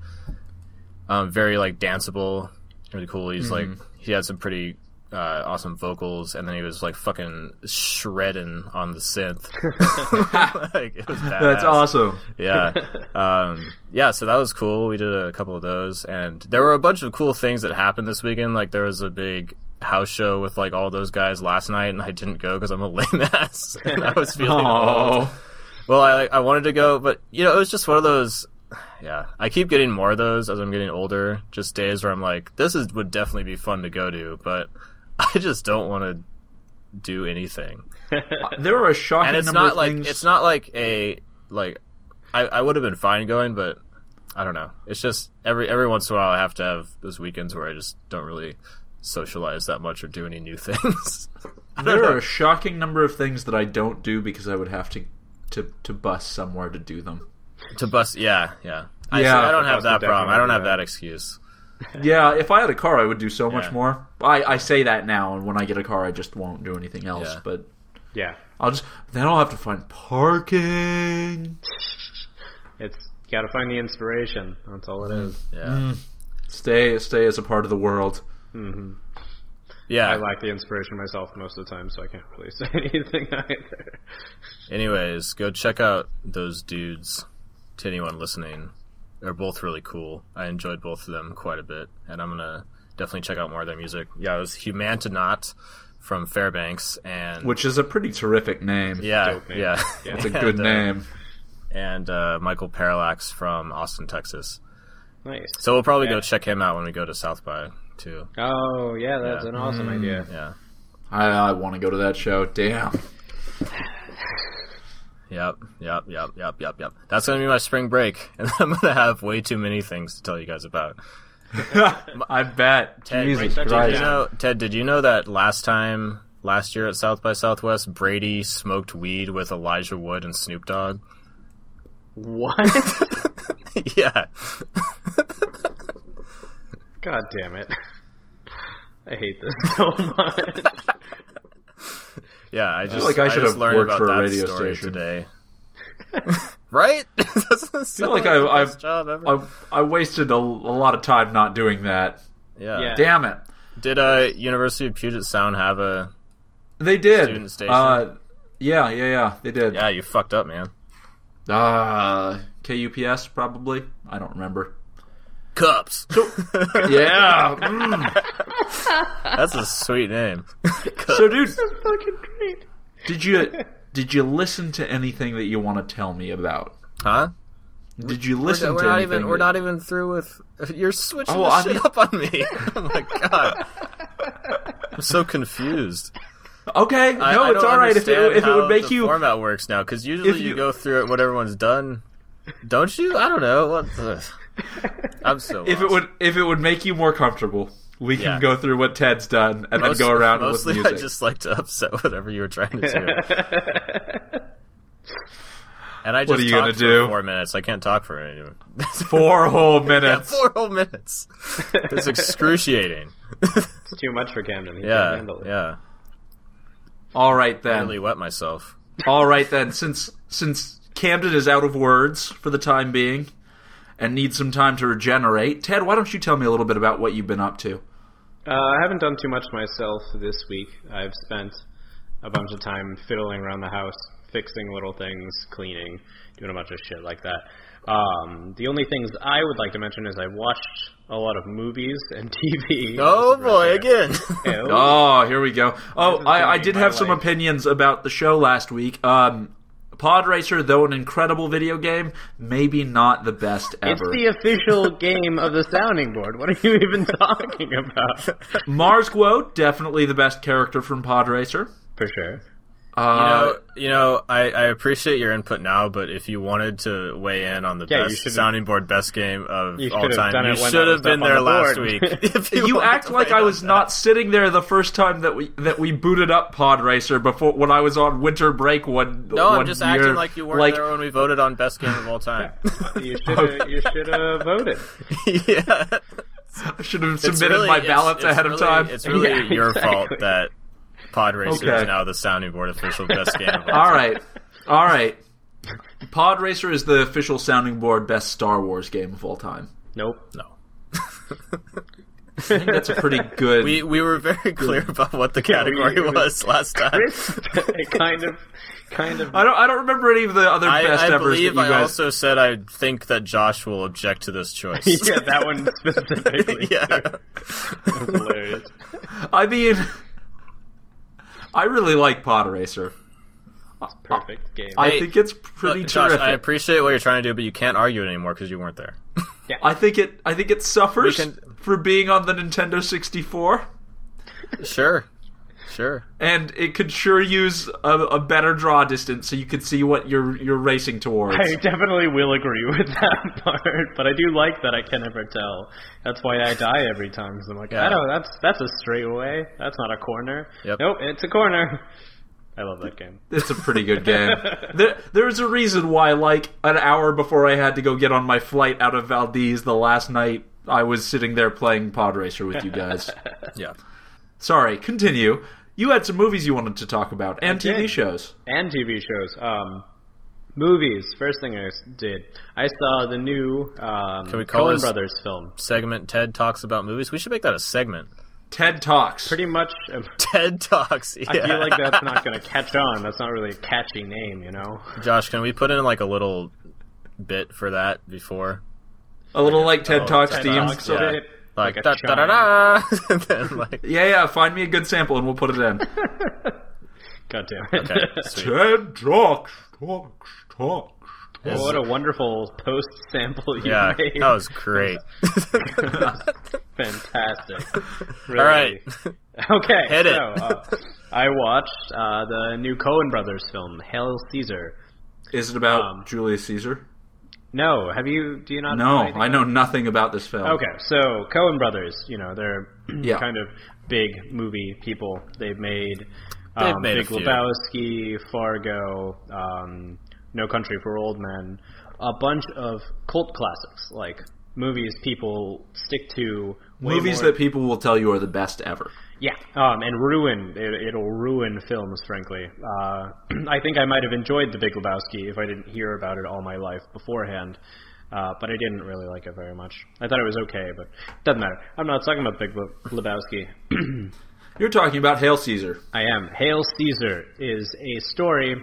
um, very like danceable, really cool. He's like he had some pretty uh, awesome vocals, and then he was like fucking shredding on the synth. like it was. That's awesome. Yeah. Um, yeah, so that was cool. We did a couple of those and there were a bunch of cool things that happened this weekend. Like there was a big house show with like all those guys last night and I didn't go because I'm a lame ass and I was feeling old. Well, I I wanted to go, but you know, it was just one of those yeah, I keep getting more of those as I'm getting older. Just days where I'm like, this is would definitely be fun to go to, but I just don't want to do anything there are a shocking and it's number not of like things. it's not like a like I, I would have been fine going, but I don't know. It's just every every once in a while I have to have those weekends where I just don't really socialize that much or do any new things. there are a shocking number of things that I don't do because I would have to to to bus somewhere to do them. to bust, yeah, yeah. I, Yeah, I don't have that problem. I don't have that that. excuse. Yeah, if I had a car, I would do so much Yeah. more. I, I say that now, and when I get a car, I just won't do anything else. Yeah. But Yeah, I'll just then I'll have to find parking. It's got to find the inspiration. That's all it is. Yeah, Mm. Stay stay as a part of the world. Yeah. I lack the inspiration myself most of the time, so I can't really say anything either. Anyways, go check out those dudes. To anyone listening, they're both really cool. I enjoyed both of them quite a bit, and I'm gonna definitely check out more of their music. Yeah, it was Humantonaut from Fairbanks, and Which is a pretty terrific name. yeah, name. yeah, Yeah. It's a good And, uh, name. and uh, Michael Parallax from Austin, Texas. Nice. So we'll probably Yeah. go check him out when we go to South by too. Oh yeah, that's Yeah. an awesome mm, idea. Yeah. I, I want to go to that show. Damn. Yep, yep, yep, yep, yep, yep. That's gonna be my spring break, and I'm gonna have way too many things to tell you guys about. I bet. Ted, Jesus Christ. Did you know, Ted? Did you know that last time, last year at South by Southwest, Brady smoked weed with Elijah Wood and Snoop Dogg? What? yeah, God damn it! I hate this so much. yeah. I just like I should just have learned worked about for a that radio story station. today. right? Doesn't I feel like I, I've best job ever? I, I wasted a, a lot of time not doing that. yeah. Yeah. Damn it. Did uh, University of Puget Sound have a? They did. Student station? Uh, yeah, yeah, yeah. They did. Yeah, you fucked up, man. Uh, KUPS probably. I don't remember. Cups. Yeah. mm. That's a sweet name. So, dude, fucking great. did you did you listen to anything that you want to tell me about? Huh? Did you We're, listen we're to not anything? even. We're that- not even through with. You're switching Oh, the I shit up on me. oh my god. I'm so confused. Okay, I- no, I it's all right if it, if it would make the you. format works now because usually you, you- go through it what everyone's done. Don't you? I don't know. What? The, I'm so. If it would if it would make you more comfortable, we can Yeah. go through what Ted's done and Most- then go around Mostly, with I just like to upset whatever you were trying to do. And I just What are you talked gonna for do? four minutes. I can't talk for any Four whole yeah, minutes. four whole minutes. It's excruciating. It's too much for Camden. He can't Yeah, handle it. yeah. All right I then. really wet myself. All right then. Since since Camden is out of words for the time being and needs some time to regenerate, Ted, why don't you tell me a little bit about what you've been up to? Uh, I haven't done too much myself this week. I've spent a bunch of time fiddling around the house, fixing little things, cleaning, doing a bunch of shit like that. Um, the only things I would like to mention is I watched a lot of movies and TV. Oh boy, again. Oh, here we go. Oh, I, I did my have some opinions about the show last week. Um, Pod Racer, though an incredible video game, maybe not the best ever. It's the official game of the sounding board. What are you even talking about? Mars Guo, definitely the best character from Pod Racer. For sure. Uh, You know, you know, I, I appreciate your input now, but if you wanted to weigh in on the Yeah, best sounding board best game of all time, you should have been there the last week. If you wanted act like I was on not sitting there the first time that we that we booted up Pod Racer before when I was on winter break one. No, one I'm just year. acting like you weren't Like, there when we voted on best game of all time. You should have. You should have voted. yeah, I should have submitted really- my ballots it's ahead of time. It's really Yeah, your exactly. fault that Pod Racer Okay. is now the sounding board official best game. Of all, All time. right, all right. Pod Racer is the official sounding board best Star Wars game of all time. Nope. No. I think that's a pretty good. We we were very clear about what the category it was- was last time. it kind of, kind of. I don't. I don't remember any of the other I, best I believe that you I guys. also said I think that Josh will object to this choice. yeah, that one specifically. yeah. That's hilarious. I mean, I really like Pod Racer. Perfect game. I Hey, think it's pretty Look, Josh, terrific. I appreciate what you're trying to do, but you can't argue it anymore because you weren't there. I think it. I think it suffers can- for being on the Nintendo 64, sure, sure. and it could sure use a, a better draw distance so you could see what you're you're racing towards. I definitely will agree with that part, but I do like that I can never tell. That's why I die every time. Because I'm like, Yeah. I know that's that's a straightaway. That's not a corner. Yep. Nope, it's a corner. I love that game. It's a pretty good game. there, there's a reason why, like an hour before I had to go get on my flight out of Valdez the last night, I was sitting there playing Pod Racer with you guys. Yeah. Sorry, continue. You had some movies you wanted to talk about and did. TV shows. And TV shows. Um, movies. First thing I did, I saw the new um, Can we call Coen Brothers film. Segment Ted talks about movies. We should make that a segment. TED Talks. Pretty much. um, Ted talks. Yeah. I feel like that's not going to catch on. That's not really a catchy name, you know. Josh, can we put in like a little bit for that before? a little like TED Oh, Talks TED theme. Talks, yeah. Like, Like da, da, da, da. then like yeah, yeah. Find me a good sample and we'll put it in. God damn it. okay. TED Talks, Talks, Talks. Well, what a wonderful post sample you Yeah, made. that was great. Fantastic. Really. All right. Okay. Hit it. So, uh, I watched uh, the new Coen Brothers film, Hail Caesar. Is it about Um, Julius Caesar? No, have you? Do you not? No, anything I know about- nothing about this film. Okay, so Coen Brothers, you know, they're Yeah. kind of big movie people. They've made, They've um, made Big. Lebowski, Fargo, um, No Country for Old Men, a bunch of cult classics, like movies people stick to. way Movies more- that people will tell you are the best ever. Yeah, um, and ruin it, it'll ruin films. Frankly, uh, I think I might have enjoyed The Big Lebowski if I didn't hear about it all my life beforehand. Uh, but I didn't really like it very much. I thought it was okay, but doesn't matter. I'm not talking about Big Lebowski. You're talking about Hail Caesar. I am. Hail Caesar is a story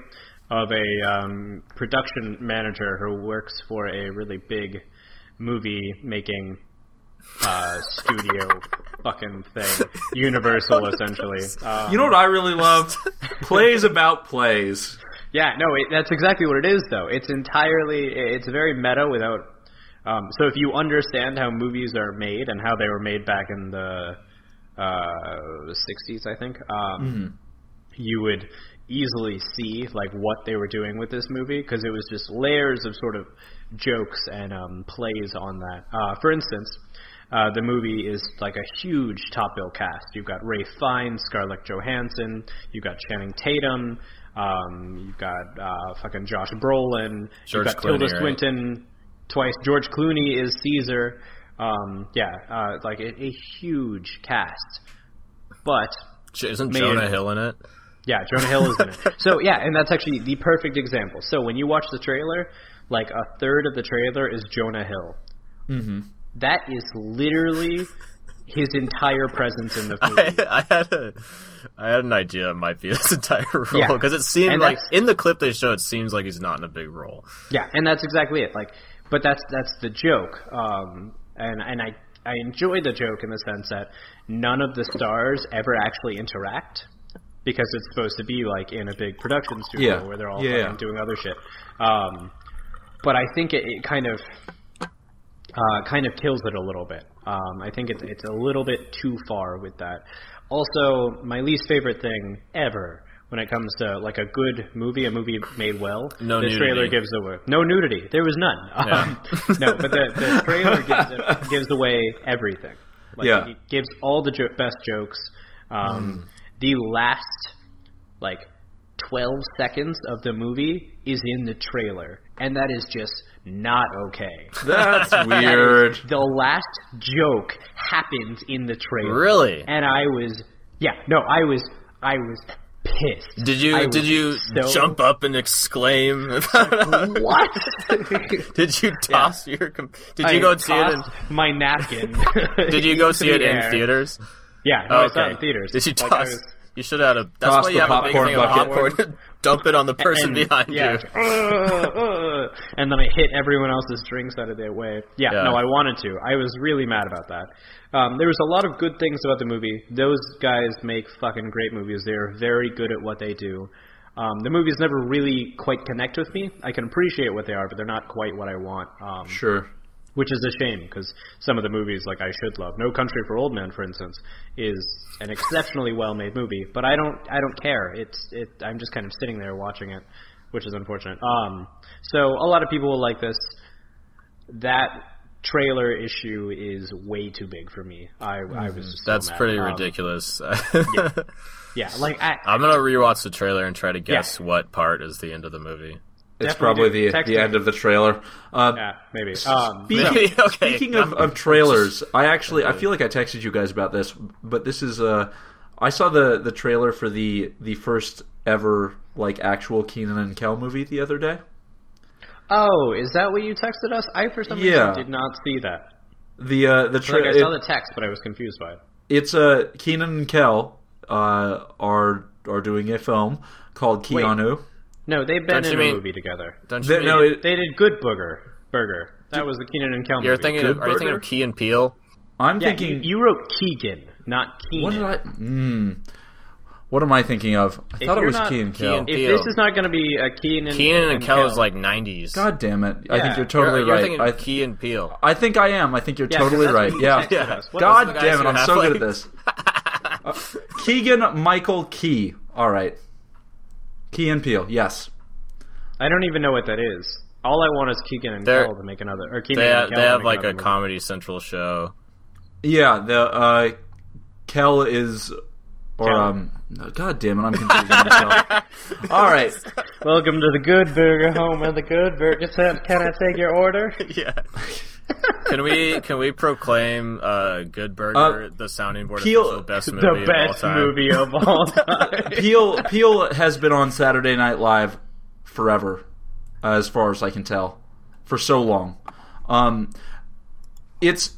of a um, production manager who works for a really big movie making uh, studio fucking thing. Universal, essentially. Um, You know what I really love? plays about plays. Yeah, no, it, that's exactly what it is, though. It's entirely, it's very meta without. Um, so if you understand how movies are made and how they were made back in the uh, 60s, I think, um, you would easily see like what they were doing with this movie because it was just layers of sort of jokes and um, plays on that. Uh, for instance, uh, the movie is like a huge top bill cast. You've got Ray Fiennes, Scarlett Johansson, you've got Channing Tatum, um, you've got uh, fucking Josh Brolin, George you've got Clooney, Tilda right? Swinton twice. George Clooney is Caesar. Um, yeah, uh, like a, a huge cast. But Isn't Jonah Hill in it? yeah, Jonah Hill is in it. So yeah, and that's actually the perfect example. So when you watch the trailer, like a third of the trailer is Jonah Hill. Mm-hmm. That is literally his entire presence in the movie. I, I had a, I had an idea it might be his entire role Yeah. because it seemed And like in the clip they showed, it seems like he's not in a big role. Yeah, and that's exactly it. Like, but that's that's the joke. Um, and and I I enjoy the joke in the sense that none of the stars ever actually interact. because it's supposed to be like in a big production studio Yeah. where they're all Yeah, yeah. doing other shit. Um, but I think it, it kind of uh, kind of kills it a little bit. Um, I think it's it's a little bit too far with that. Also, my least favorite thing ever when it comes to like a good movie, a movie made well, No the nudity. trailer gives away no nudity. There was none. Um, no, but the, the trailer gives gives away everything. Like, Yeah. it gives all the jo- best jokes. Um, The last like 12 seconds of the movie is in the trailer, and that is just not okay. That's That weird. the last joke happens in the trailer. Really? And I was, yeah, no, I was, I was pissed. Did you I did you so- jump up and exclaim? What? did you toss your? Com- did I you go see it? In, my napkin. did you go see it the in air. theaters? Yeah, no, Oh, I saw it in theaters. Did you toss? Was- you should have. had A, that's Toss why you the have a big popcorn thing popcorn. Dump it on the person and, behind yeah, you. uh, uh, and then I hit everyone else's drinks out of their way. Yeah, Yeah. no, I wanted to. I was really mad about that. Um, there was a lot of good things about the movie. Those guys make fucking great movies. They're very good at what they do. Um, the movies never really quite connect with me. I can appreciate what they are, but they're not quite what I want. Um, Sure. Which is a shame because some of the movies like I should love, No Country for Old Men, for instance, is an exceptionally well-made movie. But I don't, I don't care. It's, it. I'm just kind of sitting there watching it, which is unfortunate. Um, so a lot of people will like this. That trailer issue is way too big for me. I, I was. So That's pretty Um, ridiculous. Yeah, like I, I'm gonna rewatch the trailer and try to guess what part is the end of the movie. It's probably do. the Text the me. end of the trailer. Uh, yeah, maybe. Um, Speaking, Maybe, okay. speaking of, of trailers, I actually I feel like I texted you guys about this, but this is uh I saw the the trailer for the the first ever like actual Kenan and Kel movie the other day. oh, is that what you texted us? I for some Yeah. reason did not see that. The uh the Like I saw it- the text, but I was confused by it. it's uh Kenan and Kel uh are are doing a film called Wait. Keanu. No, they've been Don't you in a mean- movie together. Don't you? They- mean, no, it- They did Good Booger. Burger. That was the Kenan and Kel you're movie. thinking. Good Of, are you thinking of Burger? Key and Peele? I'm Yeah, thinking you, you wrote Keegan, not Kenan. what did I mm, what am I thinking of? I If thought it you're was not- Key and Key Kel. and- If Peele. this is not going to be a Kenan, and Kenan and Kel is like 90s. God damn it! I Yeah. think you're totally you're, you're right. thinking I, Key and Peele. I think I am. I think you're Yeah, 'cause totally right. Yeah. Yeah. What God the guys damn it! who I'm have, so good like- at this. Uh, Keegan Michael Key. All right. Key and Peele. Yes. I don't even know what that is. All I want is Keegan and They're- Kel to make another. Or Kenan They and have, they have like a movie. Comedy Central show. Yeah. The uh, Kel is. Or Kel. um. God damn it! I'm confusing myself. All right. Welcome to the Good Burger home of the Good Burger. Can I take your order? yeah. Can we can we proclaim uh, Good Burger Uh, the sounding board Peele- official best movie the of all best time? movie of all time. Peele Peele has been on Saturday Night Live forever, as far as I can tell, for so long. Um, it's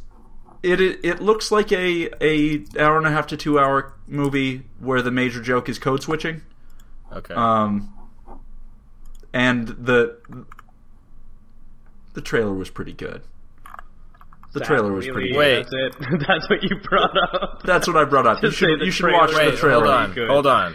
it it, it looks like a a hour and a half to two hour movie where the major joke is code switching. Okay. Um, and the the trailer was pretty good. The trailer was pretty Really? good. Wait. That's it. That's what you brought up. That's what I brought up. You To should you should watch Wait, the trailer. hold on, Good. hold on.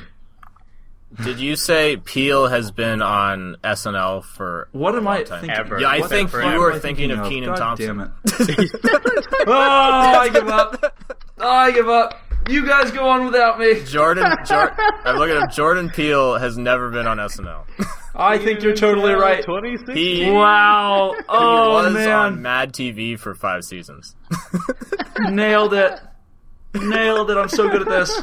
Did you say Peele has been on SNL for What am a I long time? thinking? Ever. Yeah, I What think you fuck were am I thinking of Kenan God Thompson. Damn it. oh, I give up. Oh, I give up. You guys go on without me. Jordan, Jor- I'm looking at Jordan Peele has never been on SNL. I think you're totally right. 2016. He, Wow. he Oh was on Mad TV for five seasons. nailed it. Nailed it. I'm so good at this.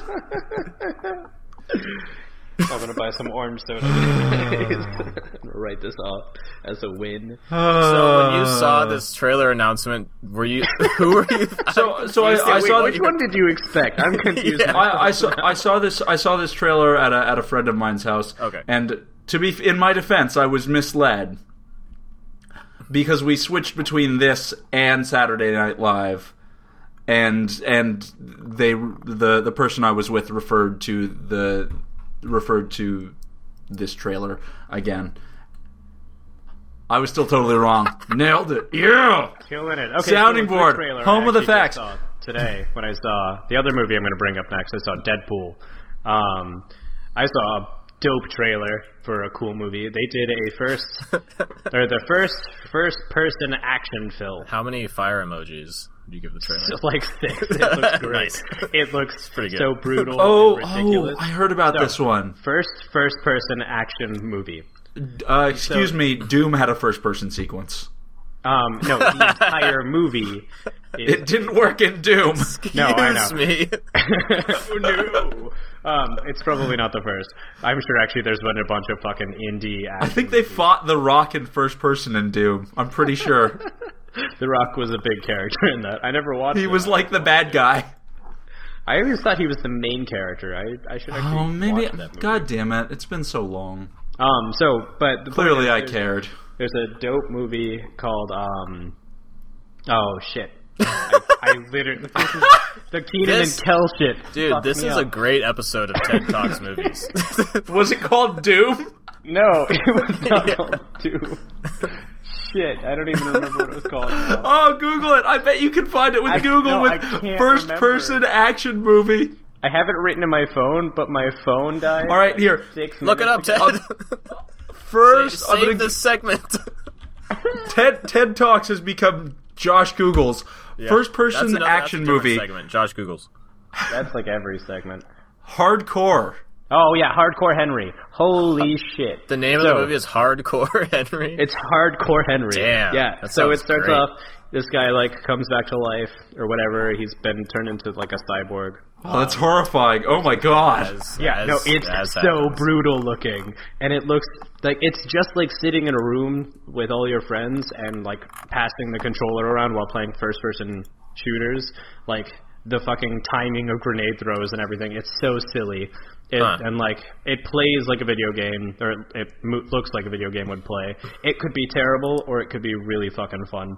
I'm gonna buy some orange soda. Write this off as a win. So when you saw ah. this trailer announcement, were you who were you? so so I, I Wait, saw which one did you expect? I'm confused. Yeah. I, I saw I saw this I saw this trailer at a at a friend of mine's house. Okay. And to be in my defense, I was misled because we switched between this and Saturday Night Live, and and they the the person I was with referred to the referred to this trailer again. I was still totally wrong. Nailed it. Yeah. Killing it. Okay, Sounding so board. trailer Home I of the facts. saw Today, when I saw the other movie I'm going to bring up next, I saw Deadpool. Um, I saw a dope trailer for a cool movie. They did a first or the first first person action film. How many fire emojis do you give the trailer? Just like six. It looks great. Nice. It looks pretty good. so brutal. Oh, and oh, ridiculous. I heard about So, this one. First first person action movie. Uh, excuse So- me, Doom had a first person sequence. Um, no, the entire movie. Is, It didn't work in Doom. no, I Excuse know. me. oh no. Um, it's probably not the first. I'm sure actually there's been a bunch of fucking indie. I think they fought The Rock in first person in Doom. I'm pretty sure. The Rock was a big character in that. I never watched. It. He was like the bad guy. I always thought he was the main character. I I should actually. Oh, maybe. watch that movie. God damn it. It's been so long. Um. So, but Clearly, is I cared. There's a dope movie called um. Oh shit. I, I literally the Kenan This- and Kel shit. Dude, this is up. a great episode of TED Talks movies. Was it called Doom? no. It was not Yeah. called Doom. Shit, I don't even remember what it was called. Oh, Google it. I bet you can find it with I- Google no, with can't first person action movie. I have it written in my phone, but my phone died. All right, here. Six Look it up, minutes Ted. ago. First, I'm Save gonna, this segment. TED TED Talks has become Josh Google's first That's person another- that's a action movie. Segment. Josh Googles. That's like every segment. Hardcore. Oh yeah, Hardcore Henry. Holy uh, shit. The name of the movie is Hardcore Henry. It's Hardcore Henry. Damn, Yeah. that So it starts great. off. This guy like comes back to life or whatever. He's been turned into like a cyborg. Oh, that's horrifying. Oh my god. As- Yeah, as- no, it's as so happens. brutal looking, and it looks like it's just like sitting in a room with all your friends and like passing the controller around while playing first-person shooters. Like the fucking timing of grenade throws and everything. It's so silly, it, Huh. and like it plays like a video game, or it mo- looks like a video game would play. It could be terrible, or it could be really fucking fun.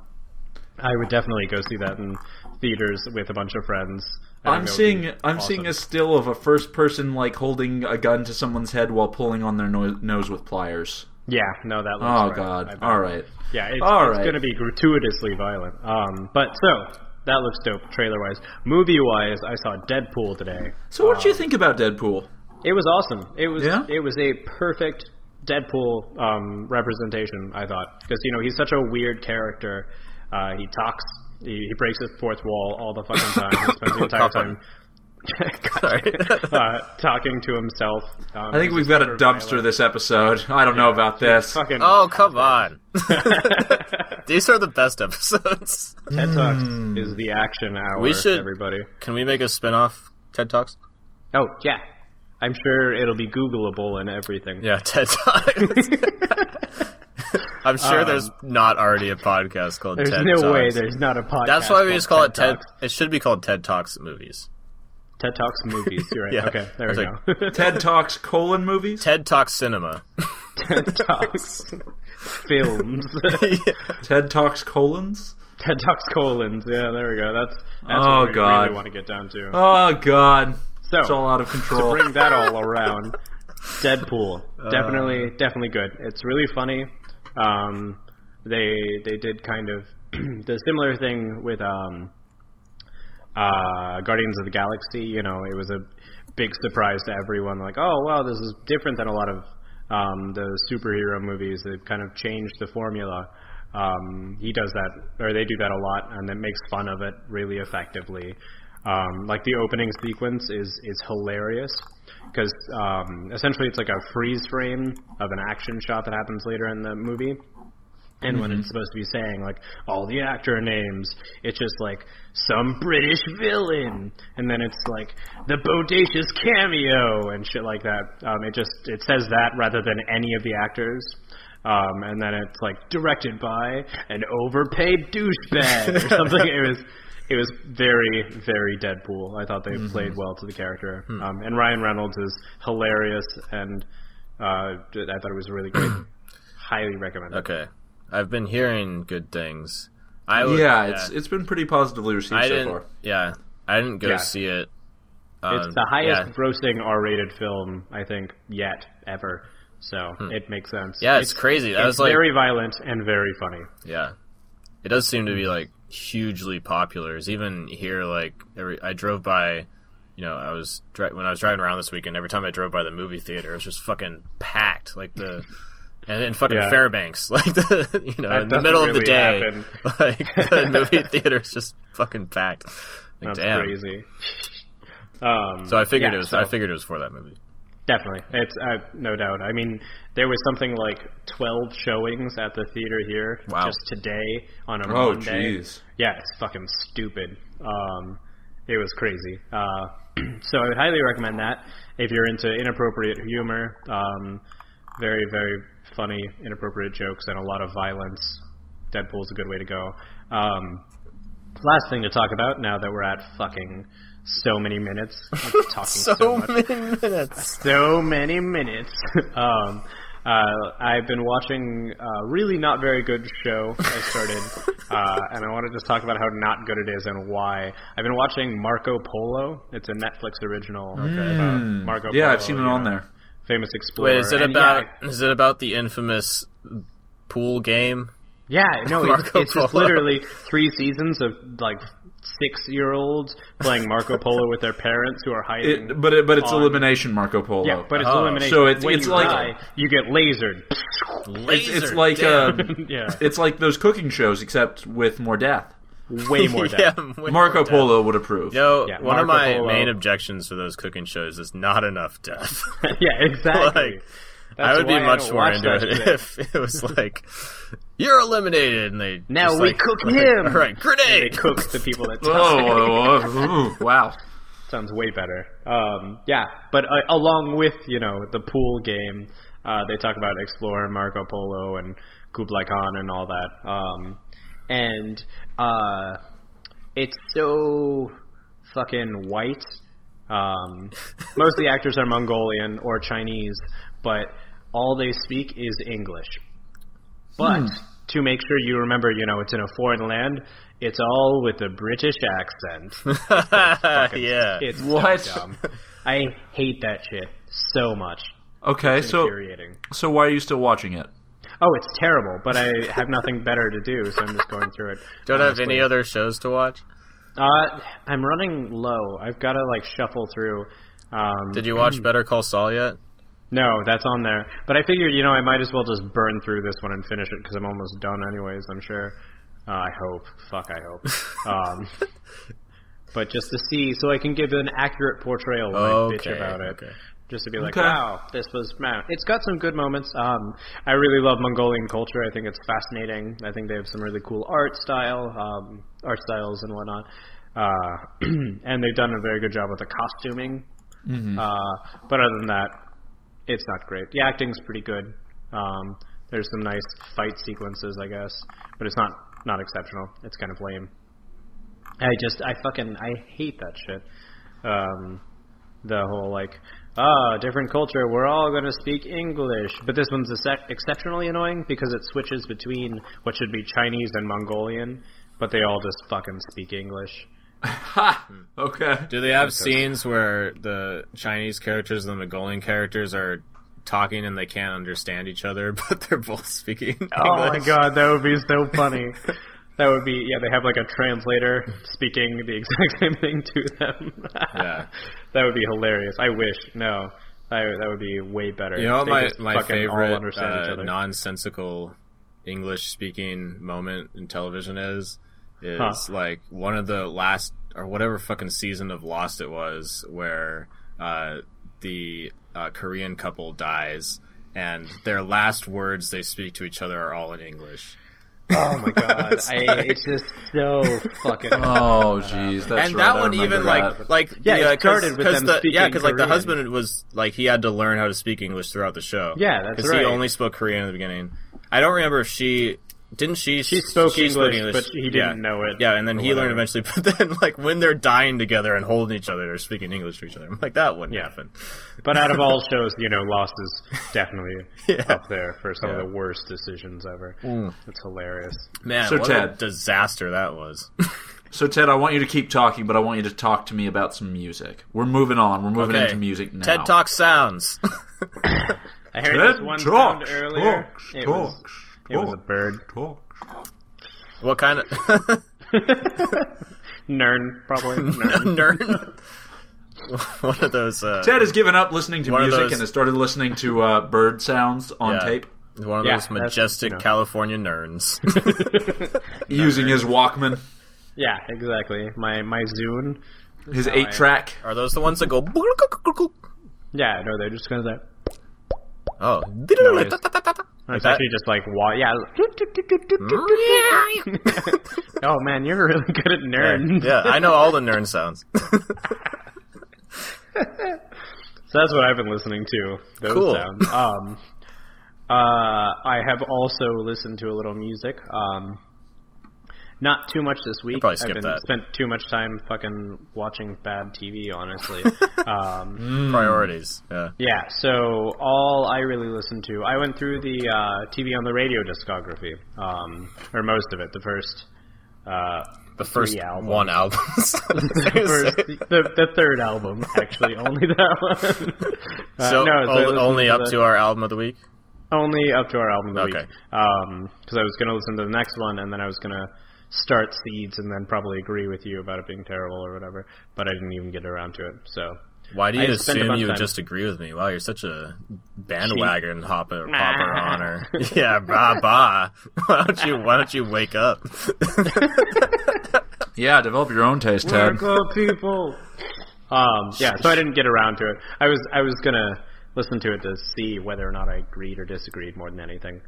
I would definitely go see that in theaters with a bunch of friends. I think I'm seeing I'm awesome. seeing a still of a first person like holding a gun to someone's head while pulling on their no- nose with pliers. Yeah, no, that looks Oh right. God. All right. Yeah, it's, All it's right. going to be gratuitously violent. Um, but so that looks dope, trailer wise. Movie wise, I saw Deadpool today. So what did you think about Deadpool? It was awesome. It was Yeah? it was a perfect Deadpool um, representation. I thought because you know he's such a weird character. Uh, he talks. He, he breaks his fourth wall all the fucking time. He spends the entire time. Sorry. uh, talking to himself. Um, I think we've got a dumpster violent. this episode. I don't know about this. Fucking Oh, come on. These are the best episodes. TED Talks is the action hour. We should- everybody. Can we make a spin-off TED Talks? Oh yeah, I'm sure it'll be Googleable and everything. Yeah, TED Talks. I'm sure there's not already a podcast called Um, There's TED no Talks. way there's not a podcast. That's why we just call it TED. Talks. It should be called TED Talks movies. TED Talks movies. You're right. Yeah. Okay, there we was go. TED Talks colon movies. TED Talks cinema. TED Talks films. TED Talks colons. TED Talks colons. Yeah, there we go. That's that's Oh, what we God. really want to get down to. Oh god. So It's all out of to control. bring that all around, Deadpool Uh. definitely definitely good. It's really funny. Um, they they did kind of the similar thing with um, uh, Guardians of the Galaxy. You know, it was a big surprise to everyone. Like, oh wow, this is different than a lot of um, the superhero movies. They've kind of changed the formula. Um, he does that, or they do that a lot, and it makes fun of it really effectively. Um, like the opening sequence is is hilarious because um, essentially it's like a freeze frame of an action shot that happens later in the movie. And when it's supposed to be saying like all the actor names, it's just like some British villain, and then it's like the bodacious cameo and shit like that. Um, it just it says that rather than any of the actors. Um, and then it's like directed by an overpaid douchebag or something. it was it was very very Deadpool. I thought they played well to the character. Um, and Ryan Reynolds is hilarious, and uh, I thought it was really great. Highly recommended. Okay, I've been hearing good things. I would, yeah, it's it's been pretty positively received I so far. Yeah, I didn't go Yeah. see it. It's Um, the highest Yeah, grossing R-rated film I think yet ever. So it makes sense. Hmm. Yeah, it's crazy. That it's was like- very violent and very funny. yeah. It does seem to be like hugely popular. It's even here, like every, I drove by you know, I was dri- when I was driving around this weekend. Every time I drove by the movie theater, it was just fucking packed. Like the and in fucking Yeah. Fairbanks, like the you know, That in the middle of the day, happen. like the movie theater is just fucking packed. Like, That's damn. crazy. Um, So I figured yeah, it was. so- I figured it was for that movie. Definitely, it's uh, no doubt. I mean, there was something like twelve showings at the theater here Wow. just today on a Oh, Monday. jeez. Yeah, it's fucking stupid. Um, it was crazy. Uh, so I would highly recommend that if you're into inappropriate humor. Um, very, very funny, inappropriate jokes and a lot of violence. Deadpool's a good way to go. Um, last thing to talk about now that we're at fucking so many minutes of talking so, much many minutes. so many minutes. um, uh, I've been watching a really not very good show I started, uh, and I want to just talk about how not good it is and why. I've been watching Marco Polo. It's a Netflix original. about Marco Yeah, Polo, I've seen it you on know, there. Famous explorer. Wait, is it And about? Yeah, Is it about the infamous pool game? Yeah, no, it's, it's just literally three seasons of like six-year-olds playing Marco Polo with their parents who are hiding. It, but it, but it's on- elimination Marco Polo. Yeah, but it's Oh. elimination. So it's- when it's you like- die, you get lasered. it's, it's like damn. uh, yeah, it's like those cooking shows except with more death. way more yeah, death. way Marco more death. Polo would approve. You know, Yeah, one of my Polo. main objections to those cooking shows is not enough death. yeah, exactly. like, That's I would be I much more into it shit. if it was like, "You're eliminated," and they Now just, we like- cook like, him. All right, They grenade. cook the people that die. oh, oh, wow. Sounds way better. Um, yeah, but uh, along with you know the pool game, uh, they talk about Explorer, Marco Polo, and Kublai Khan and all that. Um, and uh, it's so fucking white. Um, most of the actors are Mongolian or Chinese, but all they speak is English. But to make sure you remember, you know, it's in a foreign land, it's all with a British accent. yeah. It's What? so dumb. I hate that shit so much. Okay, It's so infuriating. so why are you still watching it? Oh, it's terrible, but I have nothing better to do, so I'm just going through it. Don't have any other shows to watch. Uh, I'm running low. I've got to like shuffle through. Um, Did you watch Better Call Saul yet? No, that's on there. But I figured, you know, I might as well just burn through this one and finish it because I'm almost done, anyways. I'm sure. Uh, I hope. Fuck, I hope. um, but just to see, so I can give an accurate portrayal when I bitch Okay, about it. okay. Just to be like, Okay. wow, this was man. It's got some good moments. Um, I really love Mongolian culture. I think it's fascinating. I think they have some really cool art style, um, art styles and whatnot. Uh, and they've done a very good job with the costuming. Uh, but other than that, it's not great. The acting's pretty good. Um, there's some nice fight sequences, I guess, but it's not not exceptional. It's kind of lame. I just I fucking I hate that shit. Um, the whole like ah different culture, we're all gonna speak English, but this one's ex- exceptionally annoying because it switches between what should be Chinese and Mongolian, but they all just fucking speak English. Ha! Okay. Do they have scenes where the Chinese characters and the Mongolian characters are talking and they can't understand each other, but they're both speaking English? Oh my god, that would be so funny. That would be yeah. They have like a translator speaking the exact same thing to them. Yeah. that would be hilarious. I wish no, I, that would be way better. You know They my my favorite uh, nonsensical English speaking moment in television is is Huh. like one of the last or whatever fucking season of Lost it was where uh, the uh, Korean couple dies and their last words they speak to each other are all in English. oh my god, It's I, like- it's just so fucking. Oh, jeez, that's and right, that I one even that. like like Yeah, it uh, 'cause- started with 'cause them the, speaking yeah because like the husband was like he had to learn how to speak English throughout the show. Yeah, that's right. because he only spoke Korean in the beginning. I don't remember if she didn't she She spoke English, but he didn't yeah. know it Yeah, and then or he learned eventually. But then like when they're dying together and holding each other, they're speaking English to each other. I'm like that wouldn't Yeah. happen. But out of all shows, you know, Lost is definitely Yeah. up there for some Yeah. of the worst decisions ever. Mm. It's hilarious. Man, So, what Ted- a disaster that was. So Ted, I want you to keep talking, but I want you to talk to me about some music. We're moving on. We're moving Okay. into music now. TED Talk sounds. I heard Ted this one talks, sound earlier. talks, it was talks, it was a bird. talks. what kind of Nern, probably. Nern. nerd? one of those. Uh, Ted has given up listening to One of music those- and has started listening to uh, bird sounds on yeah, tape One of Yeah, those that's- majestic you know. California nerds. using his Walkman, Yeah, exactly. My my Zune. his eight track. Are those the ones that go? Yeah, no, they're just gonna say. Oh, Noise. It's actually just like wa- yeah. oh man, you're really good at nerd. yeah, I know all the nerd sounds. So that's what I've been listening to. Those Cool. sounds. Um, uh, I have also listened to a little music. Um, not too much this week. probably I've been that. spent too much time fucking watching bad TV. Honestly. um, Priorities. Yeah. yeah. So all I really listened to, I went through the uh, TV on the radio discography, um, or most of it. The first. Uh, The first three albums. one album. the, the, the third album, actually, only that one. Uh, so, no, I only, only to up the- to our album of the week. only up to our album of the Okay. week. Because I was going to listen to the next one, and then I was going to start Seeds, and then probably agree with you about it being terrible or whatever. But I didn't even get around to it. So Why do you spent a assume you would just agree with me? Wow, you're such a bandwagon hopper, hopper honor. yeah, bah bah. Why don't you Why don't you wake up? Yeah, develop your own taste, Ted. Work people. Um, yeah, so I didn't get around to it. I was I was gonna listen to it to see whether or not I agreed or disagreed more than anything.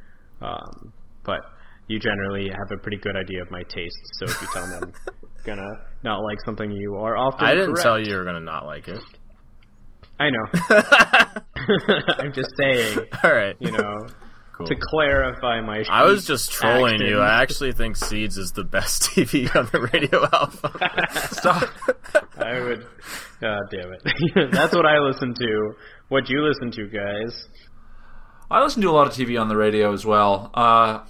Um, but you generally have a pretty good idea of my tastes, so if you tell me I'm gonna not like something, you are often I didn't correct. tell you you were gonna not like it. I know. I'm just saying, All right, you know, cool. to clarify my. I was just trolling you. I actually think Seeds is the best TV on the radio album. Stop. I would. God damn it. That's what I listen to. What you listen to, guys? I listen to a lot of TV on the radio as well. Uh,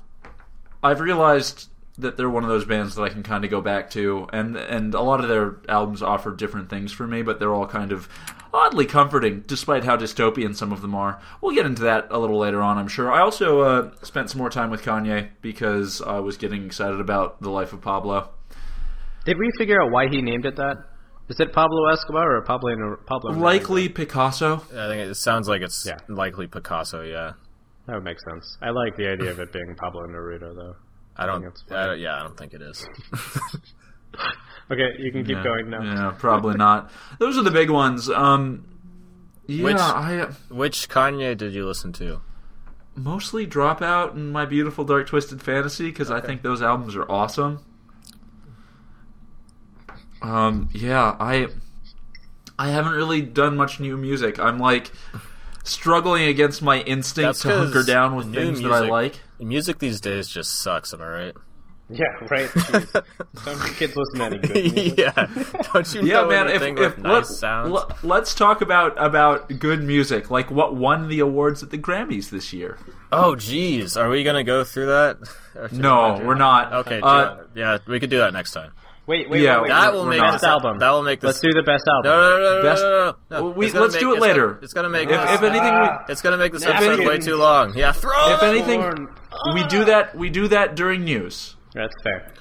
I've realized that they're one of those bands that I can kind of go back to, and and a lot of their albums offer different things for me, but they're all kind of oddly comforting, despite how dystopian some of them are. We'll get into that a little later on, I'm sure. I also uh, spent some more time with Kanye because I was getting excited about the life of Pablo. Did we figure out why he named it that? Is it Pablo Escobar or Pablo Pablo? Likely Picasso. I think it sounds like it's Yeah. likely Picasso. Yeah, That would make sense. I like the idea of it being Pablo Neruda, though. I don't. think it's I don't- yeah, I don't think it is. Okay, you can keep Yeah, going now. Yeah, probably not. Those are the big ones. Um, yeah, Which- I uh, Which Kanye did you listen to? mostly Dropout and My Beautiful Dark Twisted Fantasy because I think those albums are awesome. Um, yeah, I I haven't really done much new music. I'm like struggling against my instinct That's to hunker 'cause down with new things that I like. Music these days just sucks. Am I right? Yeah, right. Jeez. Some kids listen to any good music. yeah. Don't you Yeah, know man. If, anything if with let, nice sounds? let, us talk about about good music, like what won the awards at the Grammys this year. oh, geez. Are we gonna go through that? No, we- we're not. Okay. Uh, yeah, we could do that next time. Wait, wait, Yeah, wait, wait. That will we're make not. this best album. That will make this. Let's do the best album. No, no, no, no, Best- no, no, no, no. We- let's do it it's gonna- later. It's gonna make. If, this, if anything, we, uh, it's gonna make this Nah, episode way too long. Yeah, throw. if anything, Corn. we do that. We do that during news. That's fair.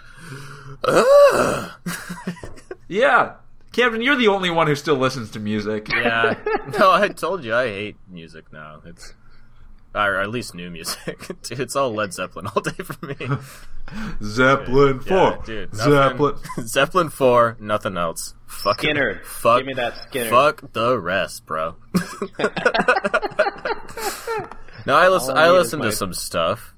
Yeah, Camden, you're the only one who still listens to music. yeah. No, I told you I hate music now. It's. Or at least new music. Dude, it's all Led Zeppelin all day for me. Zeppelin Yeah, four. dude. nothing- Zeppelin. Zeppelin four, nothing else. Fuck it. Skynyrd. Fuck. Give me that Skynyrd. Fuck the rest, bro. no, I listen. All I I need is listen my- to some stuff.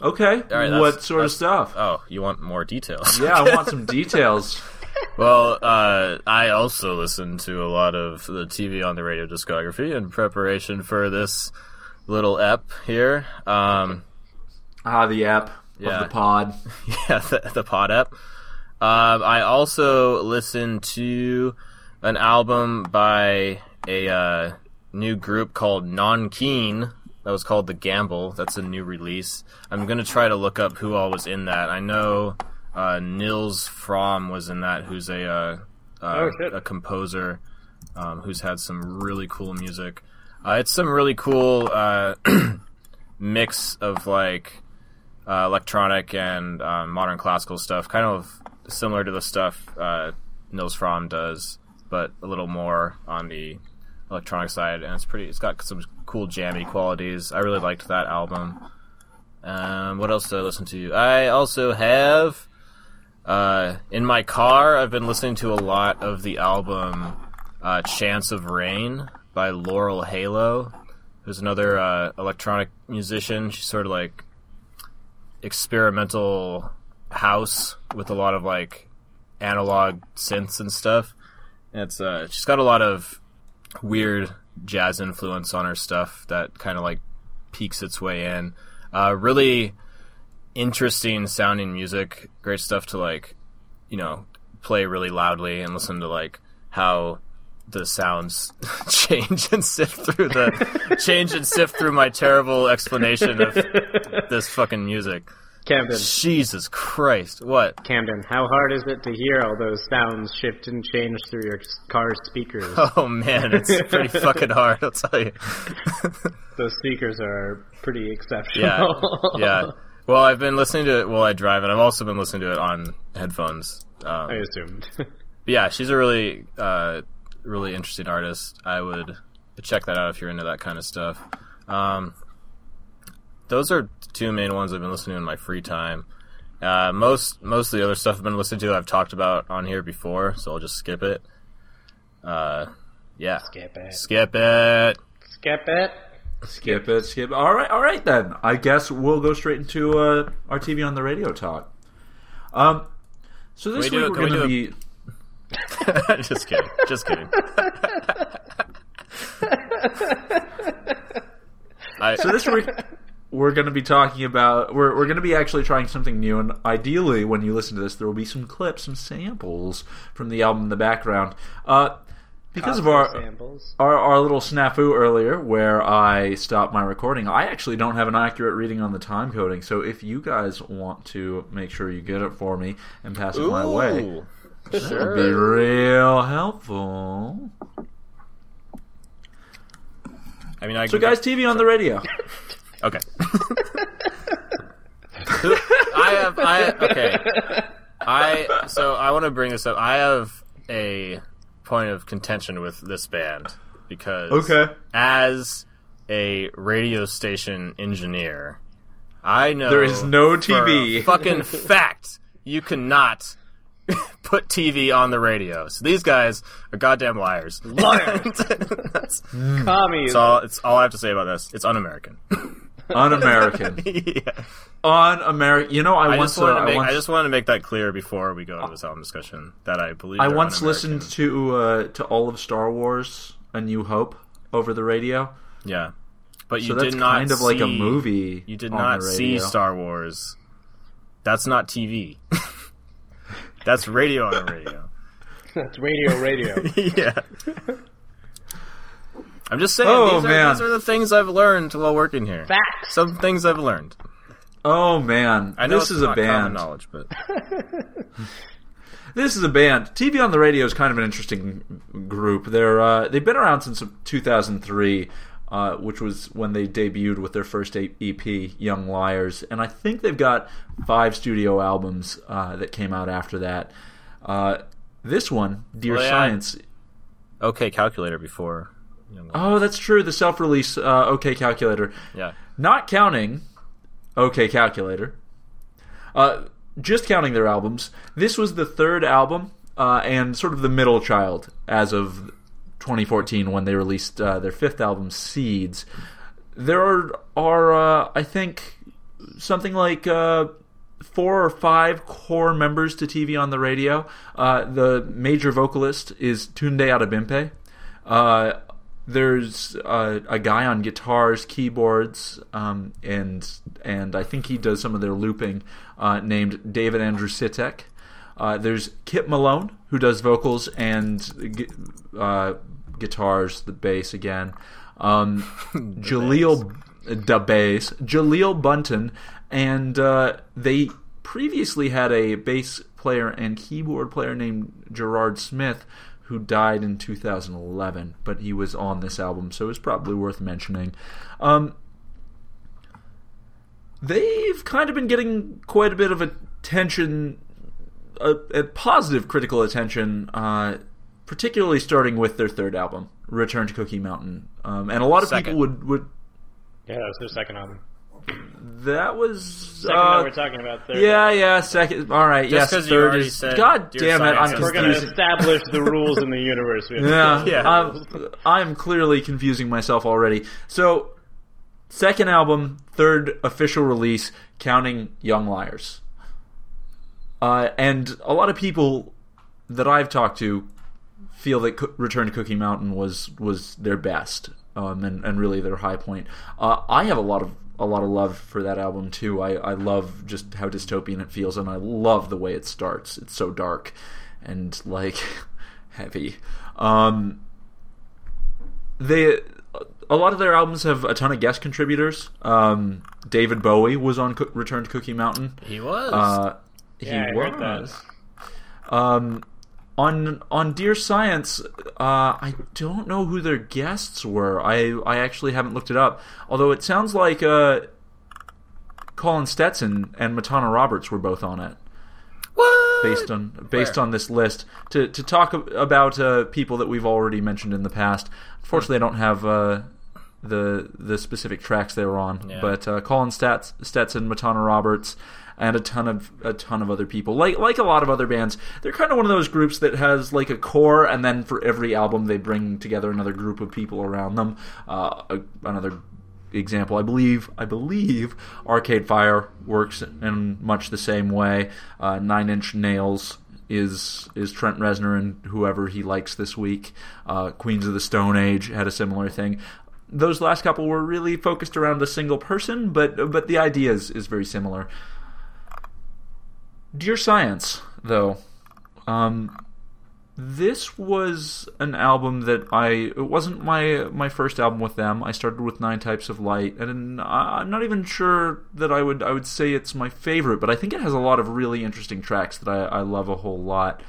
Okay. right, what sort of stuff? Oh, you want more details? yeah, I want some details. Well, uh, I also listen to a lot of the TV on the radio discography in preparation for this little ep here. Um, Ah, the app Yeah. of the pod. yeah, the, the pod app. Um, I also listened to an album by a uh, new group called Nonkeen. That was called The Gamble. That's a new release. I'm gonna try to look up who all was in that. I know uh, Nils Frahm was in that, who's a uh, uh, Oh, a composer um, who's had some really cool music. Uh, it's some really cool uh, mix of like uh, electronic and um, modern classical stuff, kind of similar to the stuff uh, Nils Frahm does. but a little more on the electronic side, and it's pretty. It's got some cool jammy qualities. I really liked that album. Um, what else did I listen to? I also have uh, in my car. I've been listening to a lot of the album uh, "Chance of Rain" by Laurel Halo, who's another uh, electronic musician. She's sort of like experimental house with a lot of like analog synths and stuff. And it's uh, she's got a lot of weird jazz influence on her stuff that kind of like peeks its way in. Uh, really interesting sounding music, great stuff to like, you know, play really loudly and listen to like how the sounds change and sift through the change and sift through my terrible explanation of this fucking music. Camden, Jesus Christ! What? Camden, how hard is it to hear all those sounds shift and change through your car's speakers? Oh man, it's pretty fucking hard. I'll tell you. those speakers are pretty exceptional. Yeah, yeah. Well, I've been listening to it while I drive, and I've also been listening to it on headphones. Um, I assumed. yeah, she's a really, uh, really interesting artist. I would check that out if you're into that kind of stuff. Um, those are two main ones I've been listening to in my free time. Uh, most most of the other stuff I've been listening to I've talked about on here before, so I'll just skip it. Uh, yeah, Skip it. skip it. Skip it. Skip it, skip it. All right, all right then. I guess we'll go straight into uh, our TV on the radio talk. Um, so this we week do- we're going to do be. just kidding, just kidding. I, So this week we're going to be talking about we're we're going to be actually trying something new, and ideally, when you listen to this, there will be some clips, some samples from the album in the background. Uh, because of our samples. our, our little snafu earlier where I stopped my recording, I actually don't have an accurate reading on the time coding. So if you guys want to make sure you get it for me and pass it my way, Ooh, that sure. would be real helpful. I mean, I So, guys, TV on the radio. Okay. I have I okay. I so I want to bring this up. I have a point of contention with this band because Okay. as a radio station engineer, I know There is no for a TV. fucking fact you cannot put TV on the radio. So these guys are goddamn liars. Liars. that's, Commies. that's all. It's all I have to say about this. It's un-American. Un-American. yeah. Un-American. You know, I, I once just, wanted uh, to make, I once I just wanted to make that clear before we go to this album discussion that I believe I once listened to uh, to all of Star Wars: A New Hope over the radio. Yeah, but you So that's did not kind of like a movie. You did on not the see. Star Wars. That's not TV. That's radio on the radio. That's radio, radio. yeah. I'm just saying Oh, these, are, man. these are the things I've learned while working here. Facts. Some things I've learned. Oh man, I know this it's is a not common band. knowledge, but This is a band. TV on the radio is kind of an interesting group. They're uh, they've been around since 2003, uh, which was when they debuted with their first EP, Young Liars, and I think they've got five studio albums uh, that came out after that. Uh, this one, Dear Well, yeah. Science. okay, calculator before. Oh, that's true. The self-release uh, OK Calculator. yeah. not counting OK Calculator, uh, just counting their albums, this was the third album uh, and sort of the middle child as of 2014 when they released uh, their fifth album, Seeds. There are, are uh, I think, something like uh, four or five core members to TV on the radio. Uh, the major vocalist is Tunde Adebimpe. Uh, there's uh, a guy on guitars, keyboards, um, and and I think he does some of their looping, uh, named David Andrew Sitek. Uh, there's Kyp Malone who does vocals and uh, guitars, the bass again. Um, Jaleel the bass, Jaleel Bunton, and uh, they previously had a bass player and keyboard player named Gerard Smith who died in 2011, but he was on this album, so it's probably worth mentioning. Um, they've kind of been getting quite a bit of attention, a, a positive critical attention, uh, particularly starting with their third album, Return to Cookie Mountain. Um, and a lot of Second. people would would Yeah, that was their second album. That was Second uh, that we're talking about. Third. yeah yeah second all right yes 'cause you third already is said God damn it I'm Science, We're going to establish the rules in the universe. We have yeah, Yeah. I'm, I'm clearly confusing myself already. So, second album, third official release, counting Young Liars. Uh, and a lot of people that I've talked to feel that Co- Return to Cookie Mountain was was their best, um, and and really their high point. Uh, I have a lot of a lot of love for that album too. I, I love just how dystopian it feels, and I love the way it starts. It's so dark and like heavy. Um, they a lot of their albums have a ton of guest contributors. Um, David Bowie was on Co- Return to Cookie Mountain. He was. Uh, he Yeah, I heard that. was. Um, on on Dear Science, uh, I don't know who their guests were. I I actually haven't looked it up. Although it sounds like uh, Colin Stetson and Matana Roberts were both on it what? based on based Where? on this list to to talk about uh, people that we've already mentioned in the past. Unfortunately, I don't have uh, the the specific tracks they were on, Yeah. but uh, Colin Stats, Stetson, Matana Roberts, and a ton of a ton of other people. Like like a lot of other bands, they're kind of one of those groups that has like a core, and then for every album they bring together another group of people around them. Uh, another example. I believe I believe Arcade Fire works in much the same way. Uh, Nine Inch Nails is is Trent Reznor and whoever he likes this week. Uh, Queens of the Stone Age had a similar thing. Those last couple were really focused around a single person, but but the idea is, is very similar. Dear Science, though, um, this was an album that I it wasn't my my first album with them. I started with Nine Types of Light, and I'm not even sure that I would I would say it's my favorite, but I think it has a lot of really interesting tracks that I, I love a whole lot.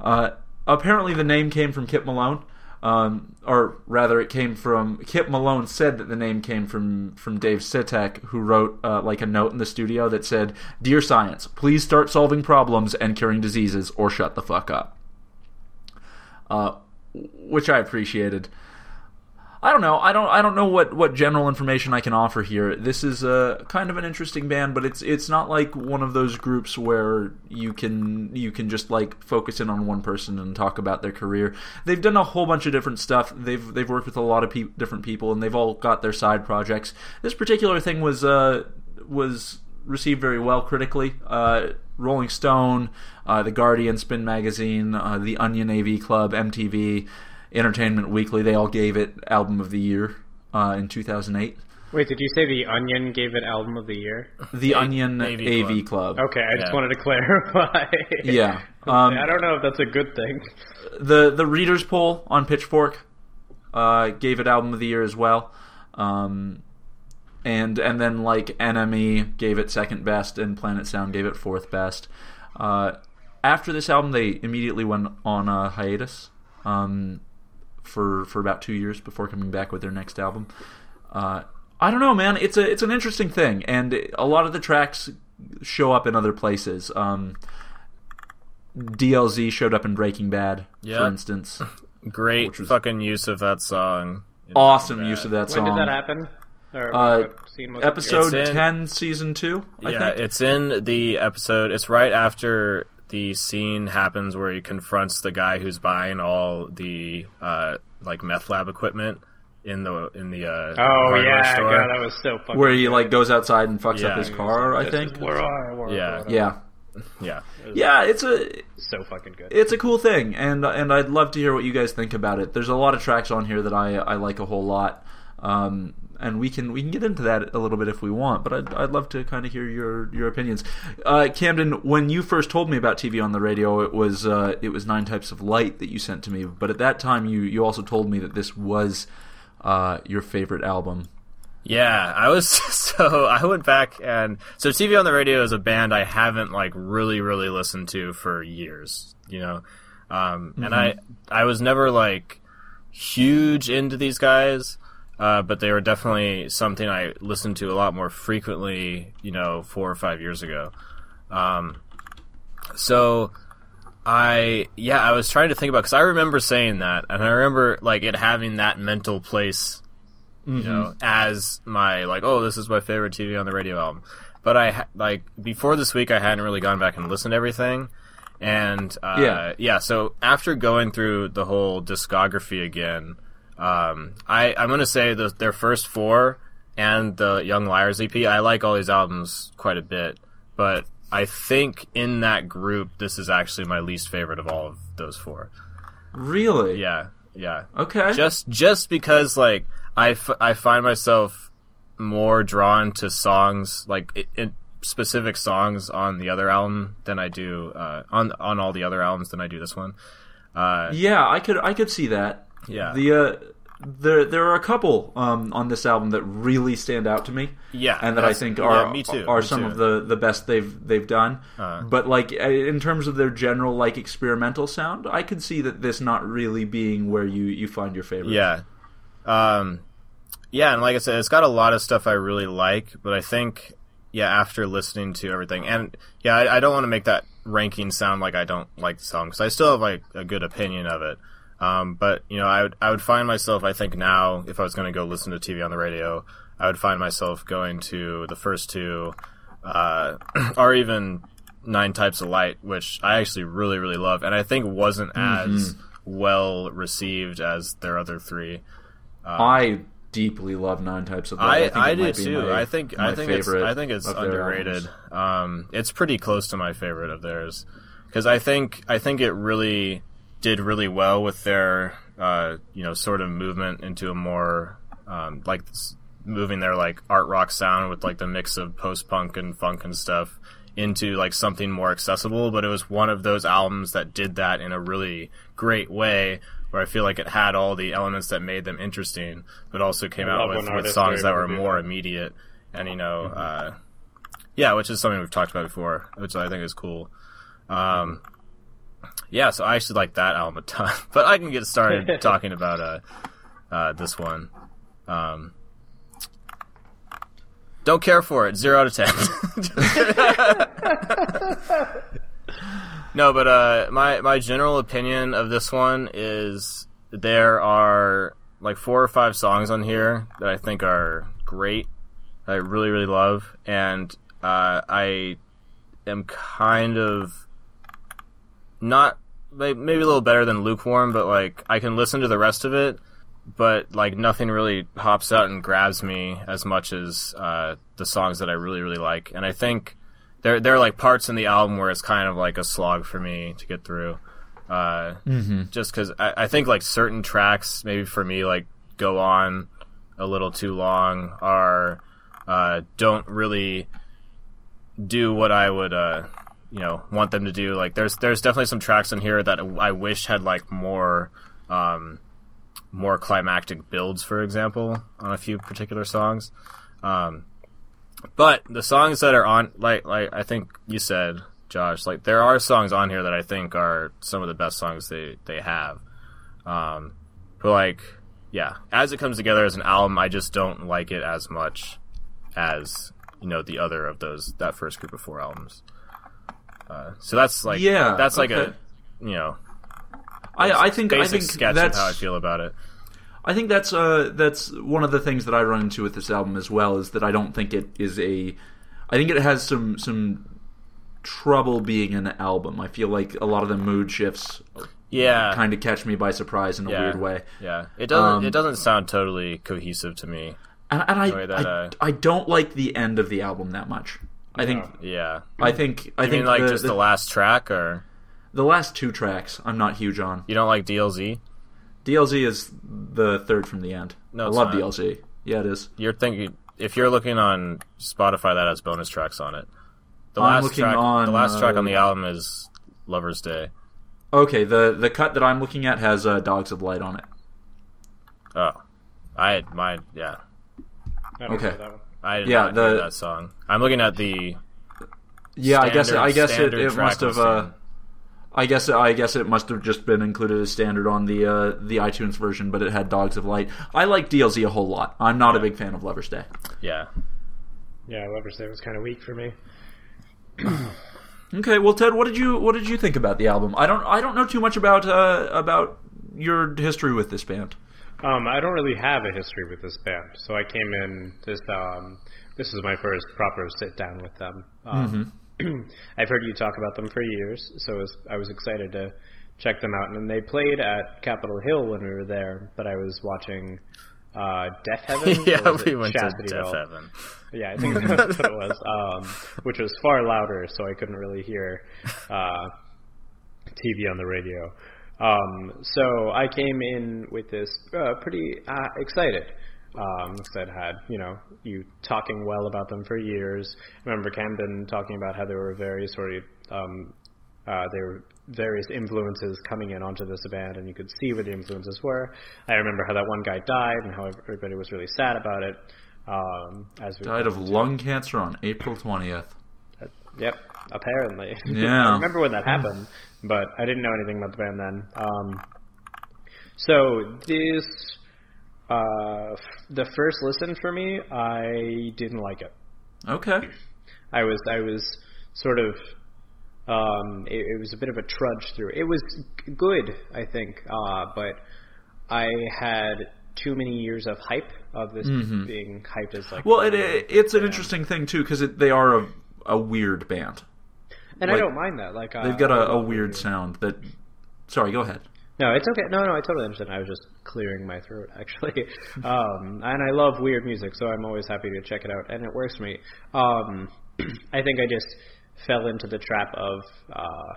Uh, apparently, the name came from Kyp Malone. Um, or rather, it came from Kyp Malone. Said that the name came from from Dave Sitek, who wrote uh, like a note in the studio that said, "Dear Science, please start solving problems and curing diseases, or shut the fuck up." uh, which I appreciated. I don't know. I don't. I don't know what, what general information I can offer here. This is a kind of an interesting band, but it's it's not like one of those groups where you can you can just like focus in on one person and talk about their career. They've done a whole bunch of different stuff. They've they've worked with a lot of pe- different people, and they've all got their side projects. This particular thing was uh was received very well critically. Uh, Rolling Stone, uh, The Guardian, Spin Magazine, uh, The Onion AV Club, MTV, Entertainment Weekly, they all gave it Album of the Year uh, in 2008. Wait, did you say the Onion gave it Album of the Year? The Onion AV AV, Club. Okay, I just Yeah. wanted to clarify. Yeah. Um, I don't know if that's a good thing. the the readers poll on Pitchfork uh, gave it album of the year as well, um, and and then like NME gave it second best, and Planet Sound gave it fourth best. Uh, after this album, they immediately went on a hiatus um, for for about two years before coming back with their next album. Uh, I don't know, man. It's a it's an interesting thing, and a lot of the tracks show up in other places. Um, DLZ showed up in Breaking Bad, Yeah. for instance. Great was- fucking use of that song. Awesome use of that When song. When did that happen? Or Uh, what scene was it? Episode in- ten, season two. I yeah, think. it's in the episode. It's right after the scene happens where he confronts the guy who's buying all the uh, like meth lab equipment in the in the uh, Oh hardware yeah, store. God, that was so fucking. where he good. like goes outside and fucks Yeah. up his car. I think. Where I work, Yeah. whatever. Yeah, yeah, yeah. It's a so fucking good. it's a cool thing, and and I'd love to hear what you guys think about it. There's a lot of tracks on here that I I like a whole lot, um, and we can we can get into that a little bit if we want. But I'd I'd love to kind of hear your your opinions. Uh, Camden, when you first told me about TV on the radio, it was uh, it was Nine Types of Light that you sent to me. But at that time, you you also told me that this was uh, your favorite album. yeah. I was so I went back and so TV on the radio is a band I haven't like really really listened to for years. You know, um, and I I was never like huge into these guys. Uh, but they were definitely something I listened to a lot more frequently, you know, four or five years ago. Um, so I yeah, I was trying to think about because I remember saying that, and I remember like it having that mental place, you Mm-hmm. know, as my like, oh, this is my favorite TV on the radio album. But I like before this week, I hadn't really gone back and listened to everything, and uh, Yeah. yeah. So after going through the whole discography again, um, I I'm gonna say the, their first four and the Young Liars EP. I like all these albums quite a bit, but I think in that group, this is actually my least favorite of all of those four. Really? Yeah, yeah. Okay. Just just because like I, f- I find myself more drawn to songs like specific songs on the other album than I do uh, on on all the other albums than I do this one. Uh, yeah, I could I could see that. Yeah. The uh, there there are a couple um, on this album that really stand out to me. Yeah, and that I think yeah, are me too, are me some too. of the, the best they've they've done. Uh. but like uh, in terms of their general like experimental sound, I could see that this not really being where you you find your favorite. Yeah. Um, yeah, and like I said, it's got a lot of stuff I really like, but I think, yeah, after listening to everything, and yeah, I, I don't want to make that ranking sound like I don't like the song, because I still have like a good opinion of it. Um, but you know, I would I would find myself, I think now, if I was going to go listen to TV on the radio, I would find myself going to the first two, uh, or even Nine Types of Light, which I actually really really love, and I think wasn't as well received as their other three. I deeply love Nine Types of Light. I, think I, do too. my- I think I think it's I think it's underrated. Um, it's pretty close to my favorite of theirs because I think I think it really did really well with their uh, you know sort of movement into a more um, like moving their like art rock sound with like the mix of post punk and funk and stuff into like something more accessible. But it was one of those albums that did that in a really great way. Where I feel like it had all the elements that made them interesting, but also came I out with, with songs that were more that. immediate and you know uh, yeah which is something we've talked about before which i think is cool um, yeah so i actually like that album a ton. But i can get started talking about uh, uh, this one. Um, don't care for it. Zero out of ten. No but uh, my, my general opinion of this one is there are like four or five songs on here that i think are great I really really love, and uh, I am kind of not may- maybe a little better than lukewarm, but like I can listen to the rest of it, but like nothing really hops out and grabs me as much as uh, the songs that I really really like, and I think there there are like parts in the album where it's kind of like a slog for me to get through. Uh, Just because I, I think like certain tracks, maybe for me, like go on a little too long, are uh, don't really do what I would, uh, you know, want them to do. Like, there's there's definitely some tracks in here that I wish had like more, um, more climactic builds, for example, on a few particular songs. Um, but the songs that are on, like like I think you said, Josh, like there are songs on here that I think are some of the best songs they they have. Um, but like, yeah, as it comes together as an album, I just don't like it as much as you know the other of those that first group of four albums. Uh, so that's like Yeah, that's like okay. a you know I, I think I think sketch that's how I feel about it. I think that's uh that's one of the things that I run into with this album as well is that I don't think it is a I think it has some some trouble being an album. I feel like a lot of the mood shifts Yeah, kind of catch me by surprise in a yeah, weird way. Yeah, it doesn't Um, it doesn't sound totally cohesive to me. And, and I, that, I, uh, I don't like the end of the album that much. I think Yeah, I think I you think mean like the, just the, the last track, or the last two tracks I'm not huge on. you don't like DLZ? DLZ is the third from the end. No, I love not. DLZ. Yeah, it is. You're thinking if you're looking on Spotify, that has bonus tracks on it. The I'm last looking track, on, the last track uh, on the album is "Lover's Day." Okay, the the cut that I'm looking at has uh, Dogs of Light on it. Oh, I had. my yeah, I don't Okay. Know that one. I did Yeah, not the- hear that song. I'm looking at the Yeah, I guess Standard- I guess it, it must have. Uh. I guess I guess it must have just been included as standard on the uh, the iTunes version, but it had Dogs of Light. I like DLZ a whole lot. I'm not a big fan of Lover's Day. yeah. Yeah, Lover's Day was kind of weak for me. Okay, well, Ted, what did you what did you think about the album? I don't I don't know too much about uh, about your history with this band. Um, I don't really have a history with this band, so I came in this. Um, this is my first proper sit down with them. Um, I've heard you talk about them for years, so I was, I was excited to check them out. And they played at Capitol Hill when we were there, but I was watching uh, Death Heaven. yeah, we went to? Deafheaven. Yeah, I think that's what it was, um, which was far louder, so I couldn't really hear uh, TV on the radio. Um, so I came in with this uh, pretty uh, excited. Um, because I'd had, you know, you talking well about them for years. I remember Camden talking about how there were various sort of, um, uh, there were various influences coming in onto this band, and you could see what the influences were. I remember how that one guy died, and how everybody was really sad about it. Um, as we Died of lung cancer on April twentieth. Yep, apparently. Yeah. I remember when that happened, but I didn't know anything about the band then. Um, so this, uh, f- the first listen for me, I didn't like it. Okay. I was, I was sort of, um, it, it was a bit of a trudge through. It was g- good, I think, uh, but I had too many years of hype of this being hyped as like. Mm-hmm. Well, it, it it's an interesting thing too because they are a a weird band. And I don't mind that. Like uh, They've got a, love weird sound that. Sorry, go ahead. No, it's okay. No, no, I totally understand. I was just clearing my throat, actually. Um, and I love weird music, so I'm always happy to check it out, and it works for me. Um, I think I just fell into the trap of uh,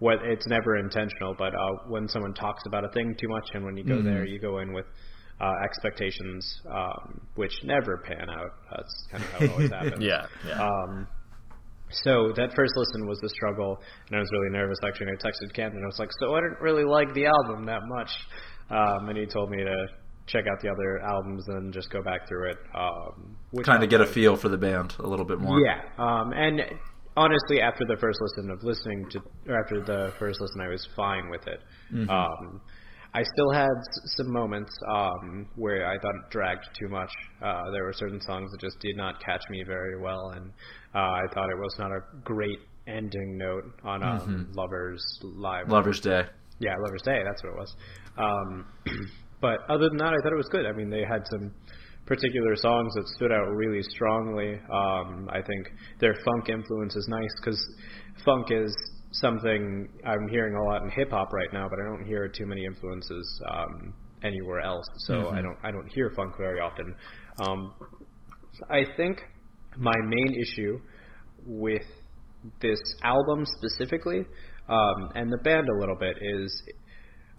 what it's never intentional, but uh, when someone talks about a thing too much, and when you go there, you go in with uh, expectations, um, which never pan out. That's kind of how it always happens. Yeah, yeah. Um, so that first listen was the struggle, and I was really nervous. Actually, and I texted Camden. I was like, "So I didn't really like the album that much," um, and he told me to check out the other albums and just go back through it. Um, Kind of get a feel for the band a little bit more. Yeah, um, and honestly, after the first listen of listening to, or after the first listen, I was fine with it. Um, I still had s- some moments um, where I thought it dragged too much. Uh, there were certain songs that just did not catch me very well, and uh, I thought it was not a great ending note on um, Lovers Live. Lover's Day. Yeah, Lover's Day. That's what it was. Um, but other than that, I thought it was good. I mean, they had some particular songs that stood out really strongly. Um, I think their funk influence is nice because funk is something I'm hearing a lot in hip hop right now, but I don't hear too many influences um, anywhere else. So I don't I don't hear funk very often. Um, I think my main issue with this album specifically, um, and the band a little bit, is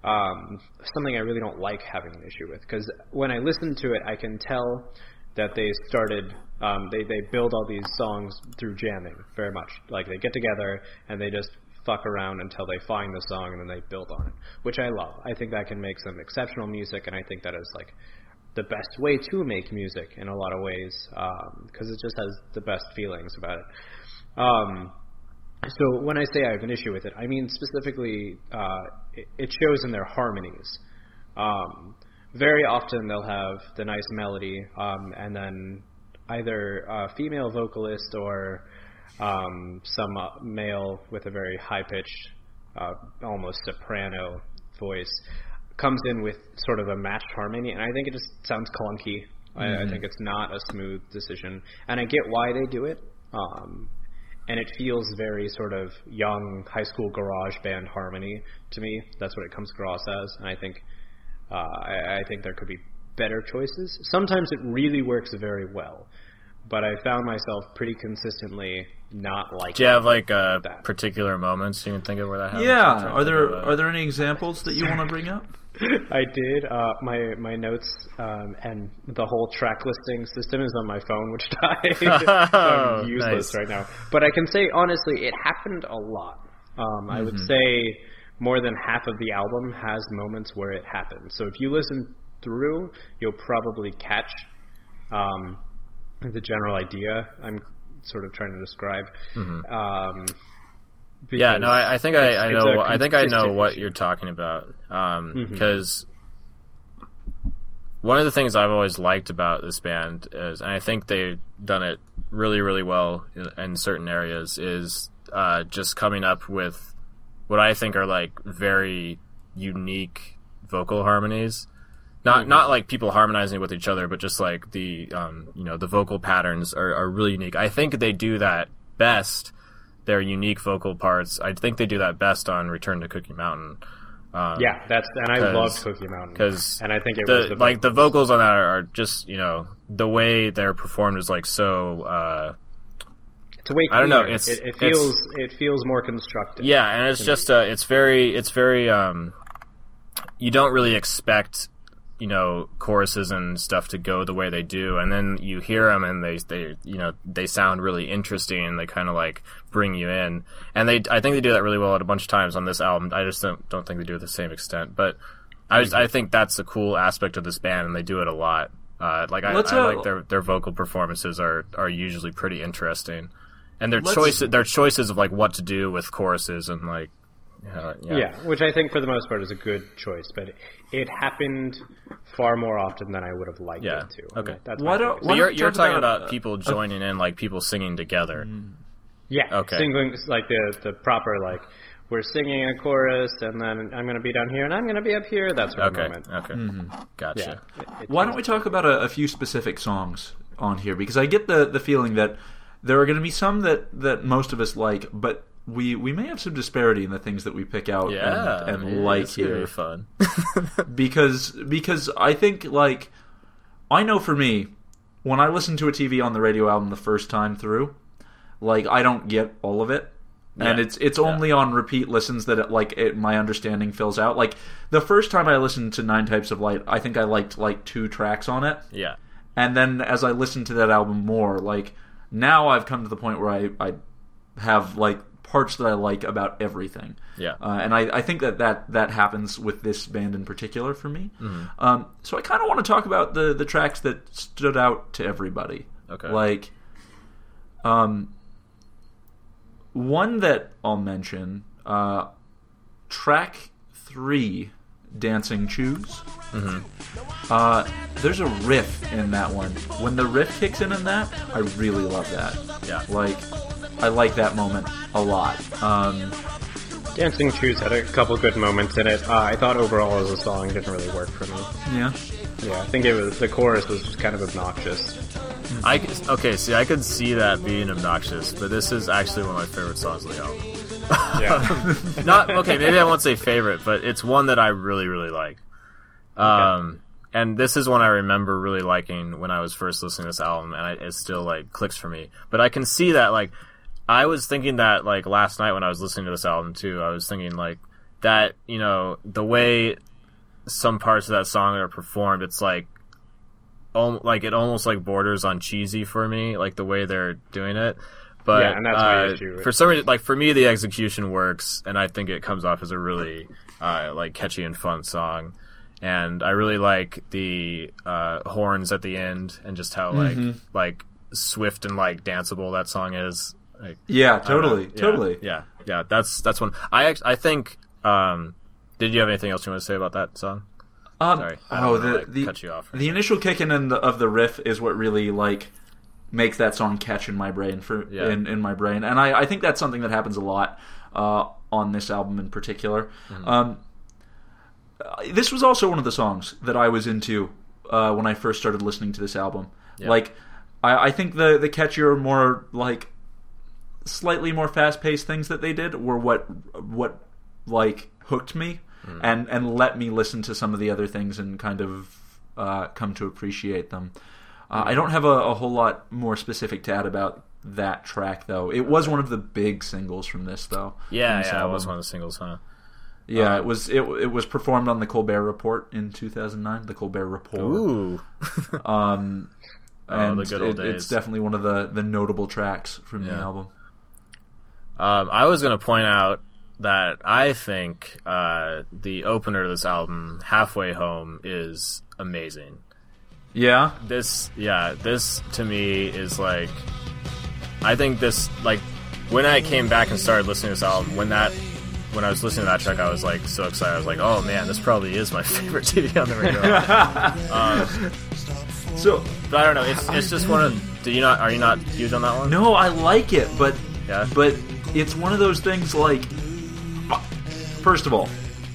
um, something I really don't like having an issue with. Because when I listen to it, I can tell that they started, um, they, they build all these songs through jamming very much. Like they get together and they just fuck around until they find the song and then they build on it, which I love. I think that can make some exceptional music, and I think that is like the best way to make music in a lot of ways because it just has the best feelings about it. Um, so when I say I have an issue with it, I mean specifically uh, it, it shows in their harmonies. Um, very often they'll have the nice melody, um, and then either a female vocalist or um, some uh, male with a very high pitched, uh, almost soprano voice comes in with sort of a matched harmony, and I think it just sounds clunky. I, I think it's not a smooth decision, and I get why they do it. Um, and it feels very sort of young high school garage band harmony to me. That's what it comes across as, and I think uh, I, I think there could be better choices. Sometimes it really works very well, but I found myself pretty consistently not liking. Do you have like uh, that. particular moments you can think of where that happens? I'm Yeah. Are there of, are there any examples that you want to bring up? I did. Uh, my my notes um, and the whole track listing system is on my phone, which died. so I'm useless nice. right now. But I can say honestly, it happened a lot. Um, I would say more than half of the album has moments where it happens. So if you listen through, you'll probably catch um, the general idea I'm sort of trying to describe. Um, Yeah, no, I, I think I, I know. a I think I know what you're talking about. Um, Mhm. because one of the things I've always liked about this band is, and I think they've done it really, really well in, in certain areas, is uh, just coming up with what I think are like very unique vocal harmonies. Not not like people harmonizing with each other, but just like the um, you know the vocal patterns are, are really unique. I think they do that best. Their unique vocal parts. I think they do that best on Return to Cookie Mountain. Um, Yeah, that's and I loved Cookie Mountain because and I think it was the, the like the vocals on that are, are just you know the way they're performed is like so uh, it's way I don't know, it's- it, it it's- feels it feels more constructed. yeah and it's just uh, it's very it's very um, you don't really expect you know choruses and stuff to go the way they do and then you hear them and they they you know they sound really interesting and they kind of like bring you in. And they I think they do that really well at a bunch of times on this album. I just don't don't think they do it to the same extent but I just, I think that's a cool aspect of this band and they do it a lot. Uh, like I, I like their their vocal performances are are usually pretty interesting and their choices their choices of like what to do with choruses and like yeah, yeah. Yeah, which I think for the most part is a good choice, but it, it happened far more often than I would have liked Yeah, it to. okay. That's Why my don't- So you're you're talking about, about, uh, people joining in, like people singing together. Mm. Yeah, Okay. singing like the the proper like we're singing a chorus and then I'm gonna be down here and I'm gonna be up here. That's sort Okay, moment. okay, mm-hmm. Yeah. gotcha. It- it Why don't we talk about a, a few specific songs on here? Because I get the the feeling that there are going to be some that that most of us like, but we we may have some disparity in the things that we pick out Yeah, and, and yeah, like it's here. be fun. because because I think like I know for me when I listen to a TV on the radio album the first time through, like I don't get all of it. And it's it's only on repeat listens that it, like it, my understanding fills out. Like the first time I listened to Nine Types of Light, I think I liked like two tracks on it, yeah, and then as I listened to that album more, like now I've come to the point where I I have like parts that I like about everything. yeah. Uh, and I, I think that, that that happens with this band in particular for me. Mm-hmm. Um, so I kind of want to talk about the the tracks that stood out to everybody. Okay. Like, um, one that I'll mention, uh, track three, "Dancing Choose." Mm-hmm. Uh, there's a riff in that one. When the riff kicks in in that, I really love that. Yeah. Like, I like that moment a lot. Um, Dancing Shoes had a couple good moments in it. Uh, I thought overall as a song didn't really work for me. yeah. Yeah, I think it was the chorus was just kind of obnoxious. I c- okay. See, I could see that being obnoxious, but this is actually one of my favorite songs of the album. Yeah, Not okay. Maybe I won't say favorite, but it's one that I really, really like. Um, and this is one I remember really liking when I was first listening to this album, and I, it still like clicks for me. But I can see that like I was thinking that like last night when I was listening to this album too. I was thinking like that you know the way some parts of that song are performed, it's like. al- Like it almost like borders on cheesy for me, like the way they're doing it. But Yeah, and that's my uh, issue for some reason, like for me, the execution works, and I think it comes off as a really uh, like catchy and fun song. And I really like the uh, horns at the end, and just how like Mm-hmm. like swift and like danceable that song is. Like, Yeah, I don't know. totally, Yeah, totally. Yeah, yeah. That's that's one. I I think. Um, did you have anything else you want to say about that song? Um, Sorry, I oh, the like, the, cut you off. the initial kicking in the, of the riff is what really like makes that song catch in my brain for Yeah. in, in my brain, and I, I think that's something that happens a lot uh, on this album in particular. Mm-hmm. Um, this was also one of the songs that I was into uh, when I first started listening to this album. Yeah. Like, I, I think the the catchier, more like slightly more fast paced things that they did were what what like hooked me Hmm. and and let me listen to some of the other things and kind of uh, come to appreciate them. Uh, I don't have a, a whole lot more specific to add about that track though. It was one of the big singles from this though. yeah, yeah. It was one of the singles, huh? Yeah, Uh, it was it, it was performed on the Colbert Report in 2009. The Colbert Report. Ooh. Um, Oh, and the good old it- it's definitely one of the, the notable tracks from the album. Um, I was going to point out that I think uh, the opener to this album, "Halfway Home," is amazing. Yeah, This, yeah, this to me is like, I think this like when I came back and started listening to this album, when that when I was listening to that track, I was like so excited. I was like, oh man, this probably is my favorite TV on the radio. um, so but I don't know. It's it's just one of. Do you not? Are you not huge on that one? no, I like it, but Yeah. but it's one of those things like. First of all,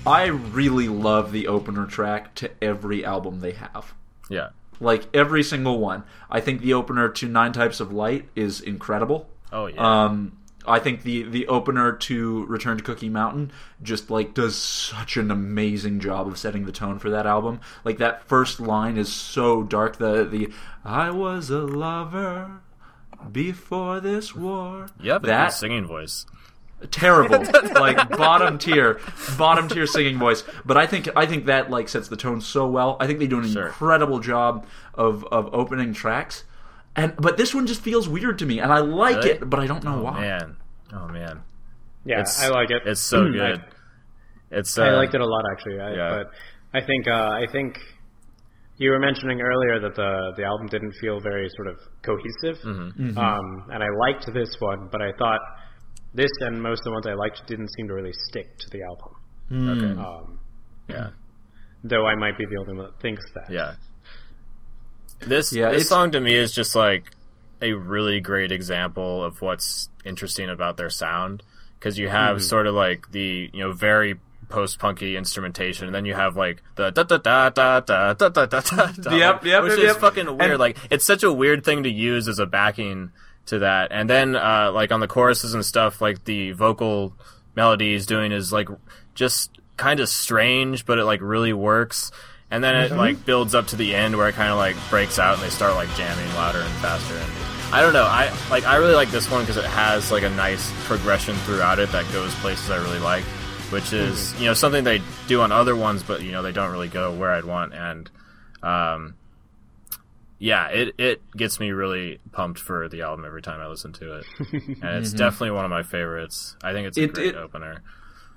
I really love the opener track to every album they have. Yeah. Like every single one. I think the opener to Nine Types of Light is incredible. Oh yeah. Um, I think the the opener to Return to Cookie Mountain just like does such an amazing job of setting the tone for that album. Like that first line is so dark. The the I was a lover before this war. yeah, but that singing voice. terrible like bottom tier bottom tier singing voice but i think i think that like sets the tone so well i think they do an Sure. incredible job of of opening tracks and but this one just feels weird to me and i like Really? it but i don't know why Man. Oh man. Yeah, It's- I like it. It's so I- good. It's uh, I liked it a lot actually. I, yeah. But I think uh, I think you were mentioning earlier that the the album didn't feel very sort of cohesive, Mm-hmm. Um, and I liked this one, but I thought this and most of the ones I liked didn't seem to really stick to the album. Okay. Um, Yeah. though I might be the only one that thinks that. Yeah. This Yeah, this song to me is just like a really great example of what's interesting about their sound because you have Mm-hmm. sort of like the you know very post punky instrumentation, and then you have like the da da da da da da da da da, da, Yep, yep, which yep, is yep. fucking weird. And- like it's such a weird thing to use as a backing to that, and then uh, like on the choruses and stuff, like the vocal melody he's doing is like just kind of strange, but it like really works. And then it mm-hmm. like builds up to the end where it kind of like breaks out and they start like jamming louder and faster. And I don't know. I like I really like this one because it has like a nice progression throughout it that goes places I really like, which is mm-hmm. you know something they do on other ones, but you know they don't really go where I'd want. And um, yeah, it it gets me really pumped for the album every time I listen to it, and it's mm-hmm. definitely one of my favorites. I think it's a It- great it- opener.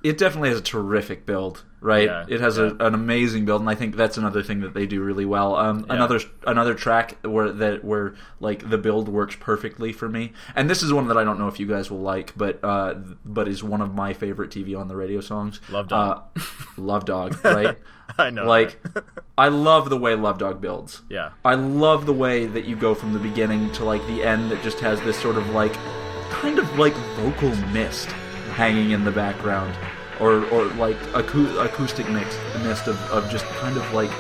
It definitely has a terrific build, right? Yeah, it has yeah. a, an amazing build, and I think that's another thing that they do really well. Um, Yeah. Another another track where that where like the build works perfectly for me, and this is one that I don't know if you guys will like, but uh, but is one of my favorite TV on the radio songs. Love Dog. uh, Love Dog, right? I know, like? I love the way Love Dog builds. yeah, I love the way that you go from the beginning to like the end that just has this sort of like kind of like vocal mist hanging in the background or or like acou- acoustic mix a mist of, of just kind of like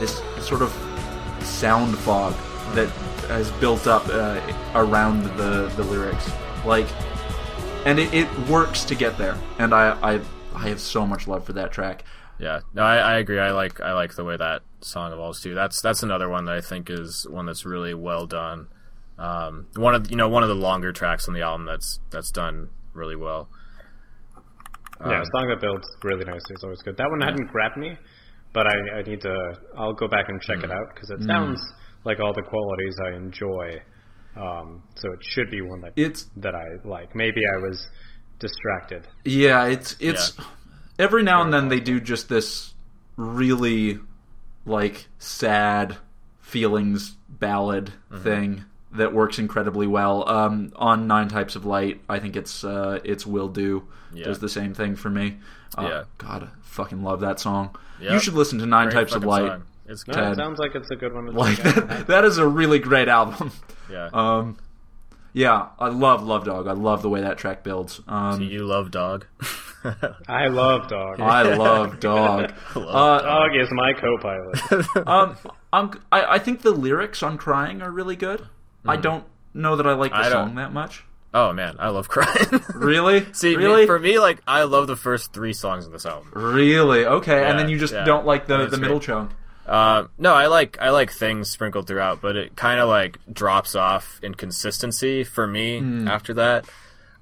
this sort of sound fog that has built up uh, around the the lyrics like and it, it works to get there and I, I I have so much love for that track yeah. No, I, I agree. I like I like the way that song evolves too. That's that's another one that I think is one that's really well done. Um, one of you know one of the longer tracks on the album that's that's done really well. Yeah, Um, a song that builds really nicely is always good. That one hadn't grabbed me, but I, I need to. I'll go back and check it Mm. out because it sounds like all the qualities I enjoy. Um, so it should be one that it's that I like. Maybe I was distracted. Yeah, it's it's every now and then they do just this really like sad feelings ballad Mm-hmm. thing that works incredibly well. Um, on Nine Types of Light, I think it's uh, it's Will Do Yeah. does the same thing for me. Uh, Yeah. God, I fucking love that song. Yeah. You should listen to Nine Great Types of Light. song. It's No, good. Ted. it sounds like it's a good one. To Like that, that is a really great album. Yeah. Um, yeah, I love Love Dog. I love the way that track builds. Um, Do you love dog? I love Dog. I love Dog. love Uh, Dog is my co-pilot. um, I'm, I, I think the lyrics on "Crying" are really good. I don't know that I like the I song that much. oh man, I love crying. Really? See, me- really, for me, like I love the first three songs of this album. really? Okay, and then you just yeah. don't like the That's the middle great. chunk. Uh, no, I like I like things sprinkled throughout, but it kind of like drops off in consistency for me Hmm. after that.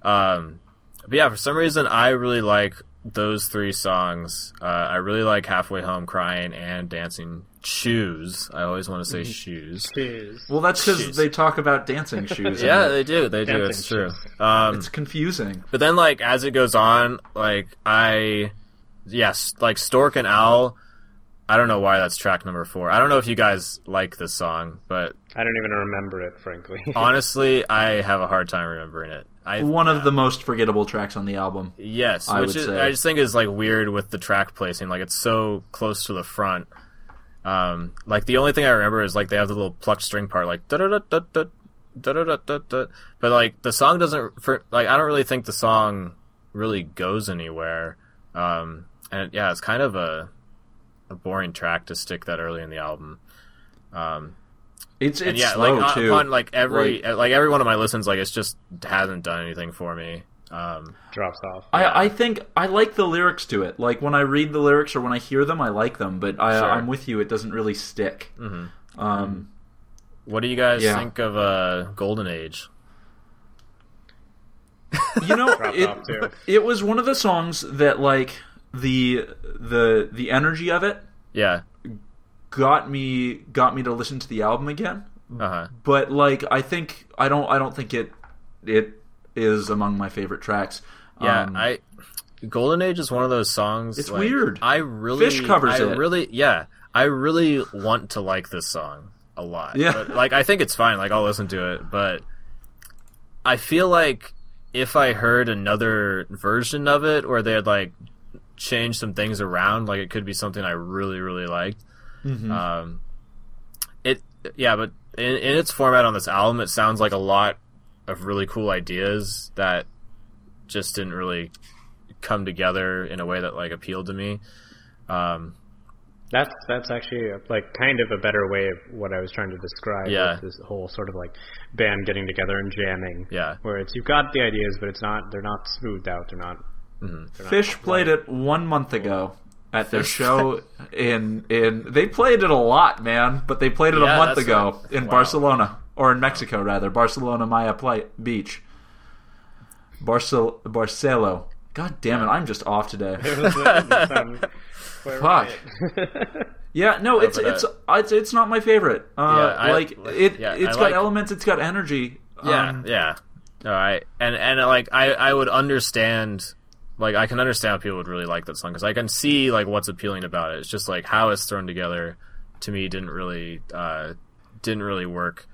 Um, but yeah, for some reason, I really like those three songs. Uh, I really like "Halfway Home," "Crying," and "Dancing Shoes." I always want to say shoes. Jeez. Well, that's because Jeez. they talk about dancing shoes. Yeah, and they do. They do. Dancing It's true. Um, it's confusing. But then, like, as it goes on, like, I, yes, like, Stork and Owl, I don't know why that's track number four. I don't know if you guys like this song, but I don't even remember it, frankly. honestly, I have a hard time remembering it. I, One of the most forgettable tracks on the album. yes, I which would is, say. I just think is, like, weird with the track placing. Like, it's so close to the front. Um, like, the only thing I remember is, like, they have the little plucked string part, like, da da da da da da da da da. But like the song doesn't for like I don't really think the song really goes anywhere. Um, and yeah, it's kind of a a boring track to stick that early in the album. Um, It's it's yeah, slow like too. upon like every like every one of my listens, like it's just hasn't done anything for me. Um, Drops off. I, I think I like the lyrics to it. Like when I read the lyrics or when I hear them, I like them. But I, Sure. I'm with you; it doesn't really stick. Mm-hmm. Um, what do you guys Yeah. think of uh, Golden Age? you know, it, it was one of the songs that like the the the energy of it Yeah, got me got me to listen to the album again. uh huh. But like I think I don't I don't think it it is among my favorite tracks. Yeah, Um, I Golden Age is one of those songs. It's like, weird. I really Phish covers I it. Really, yeah, I really want to like this song a lot. Yeah. but, like I think it's fine. Like I'll listen to it, but I feel like if I heard another version of it, where they had like changed some things around, like it could be something I really really liked. Mm-hmm. Um, it yeah, but in, in its format on this album, it sounds like a lot of really cool ideas that just didn't really come together in a way that like appealed to me. Um, That's that's actually like kind of a better way of what I was trying to describe. Yeah. with this whole sort of like band getting together and jamming. Yeah. where it's you've got the ideas, but it's not they're not smoothed out. They're not. Mm-hmm. they're not Phish played it one month ago at their show in in they played it a lot, man. But they played it Yeah, a month ago right. in Wow. Barcelona or in Mexico rather, Barcelona Maya Play Beach. Barcel Barcelo. God damn it, I'm just off today. Fuck. Yeah, no, it's but, uh, it's it's it's not my favorite. Uh, Yeah, I- like like- it, yeah, it's I got like- elements, it's got energy. yeah, Um, yeah. All right, and and like I I would understand. Like I can understand how people would really like that song because I can see like what's appealing about it. It's just like how it's thrown together. To me, didn't really uh, didn't really work.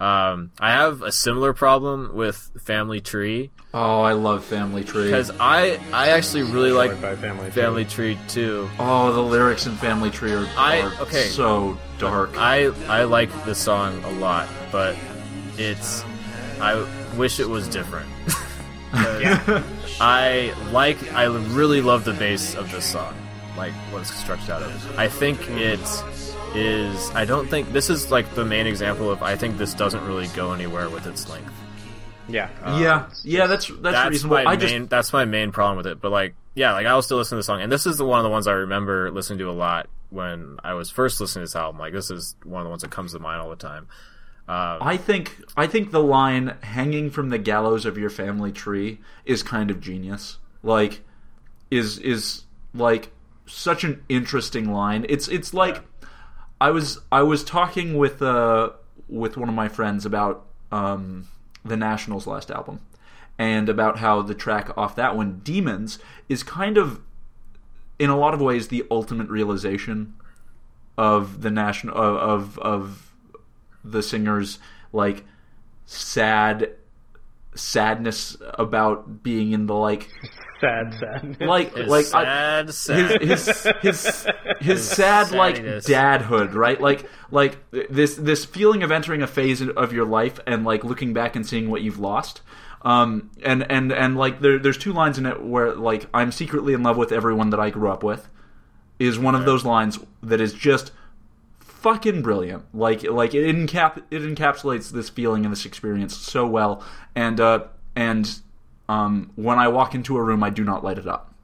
Um, I have a similar problem with Family Tree Oh, I love Family Tree. because I I actually really like by Family. Family Tree too. Oh, the lyrics in Family Tree are, I- are okay. so dark. I I like the song a lot, but it's I wish it was different. Yeah. I like I really love the bass of this song, like what it's constructed out of. I think it is. I don't think this is like the main example of. I think this doesn't really go anywhere with its length. yeah, yeah, yeah, that's that's, That's reasonable. my I main. just That's my main problem with it. But like, yeah, like I will still listen to the song, and this is the one of the ones I remember listening to a lot when I was first listening to this album. Like, this is one of the ones that comes to mind all the time. Um, I think I think the line "hanging from the gallows of your family tree" is kind of genius. Like, is is like such an interesting line. It's it's like I was I was talking with uh with one of my friends about um the National's last album and about how the track off that one Demons is kind of in a lot of ways the ultimate realization of the national of of, of the singer's like sad sadness about being in the like sad, sad. like it's like I, sad, sad. his his his his sad like dadhood, right? Like like this this feeling of entering a phase of your life and like looking back and seeing what you've lost. Um and and and like there, there's two lines in it where like I'm secretly in love with everyone that I grew up with is one of those lines that is just fucking brilliant. Like like it encap it encapsulates this feeling and this experience so well. And uh and um when I walk into a room I do not light it up.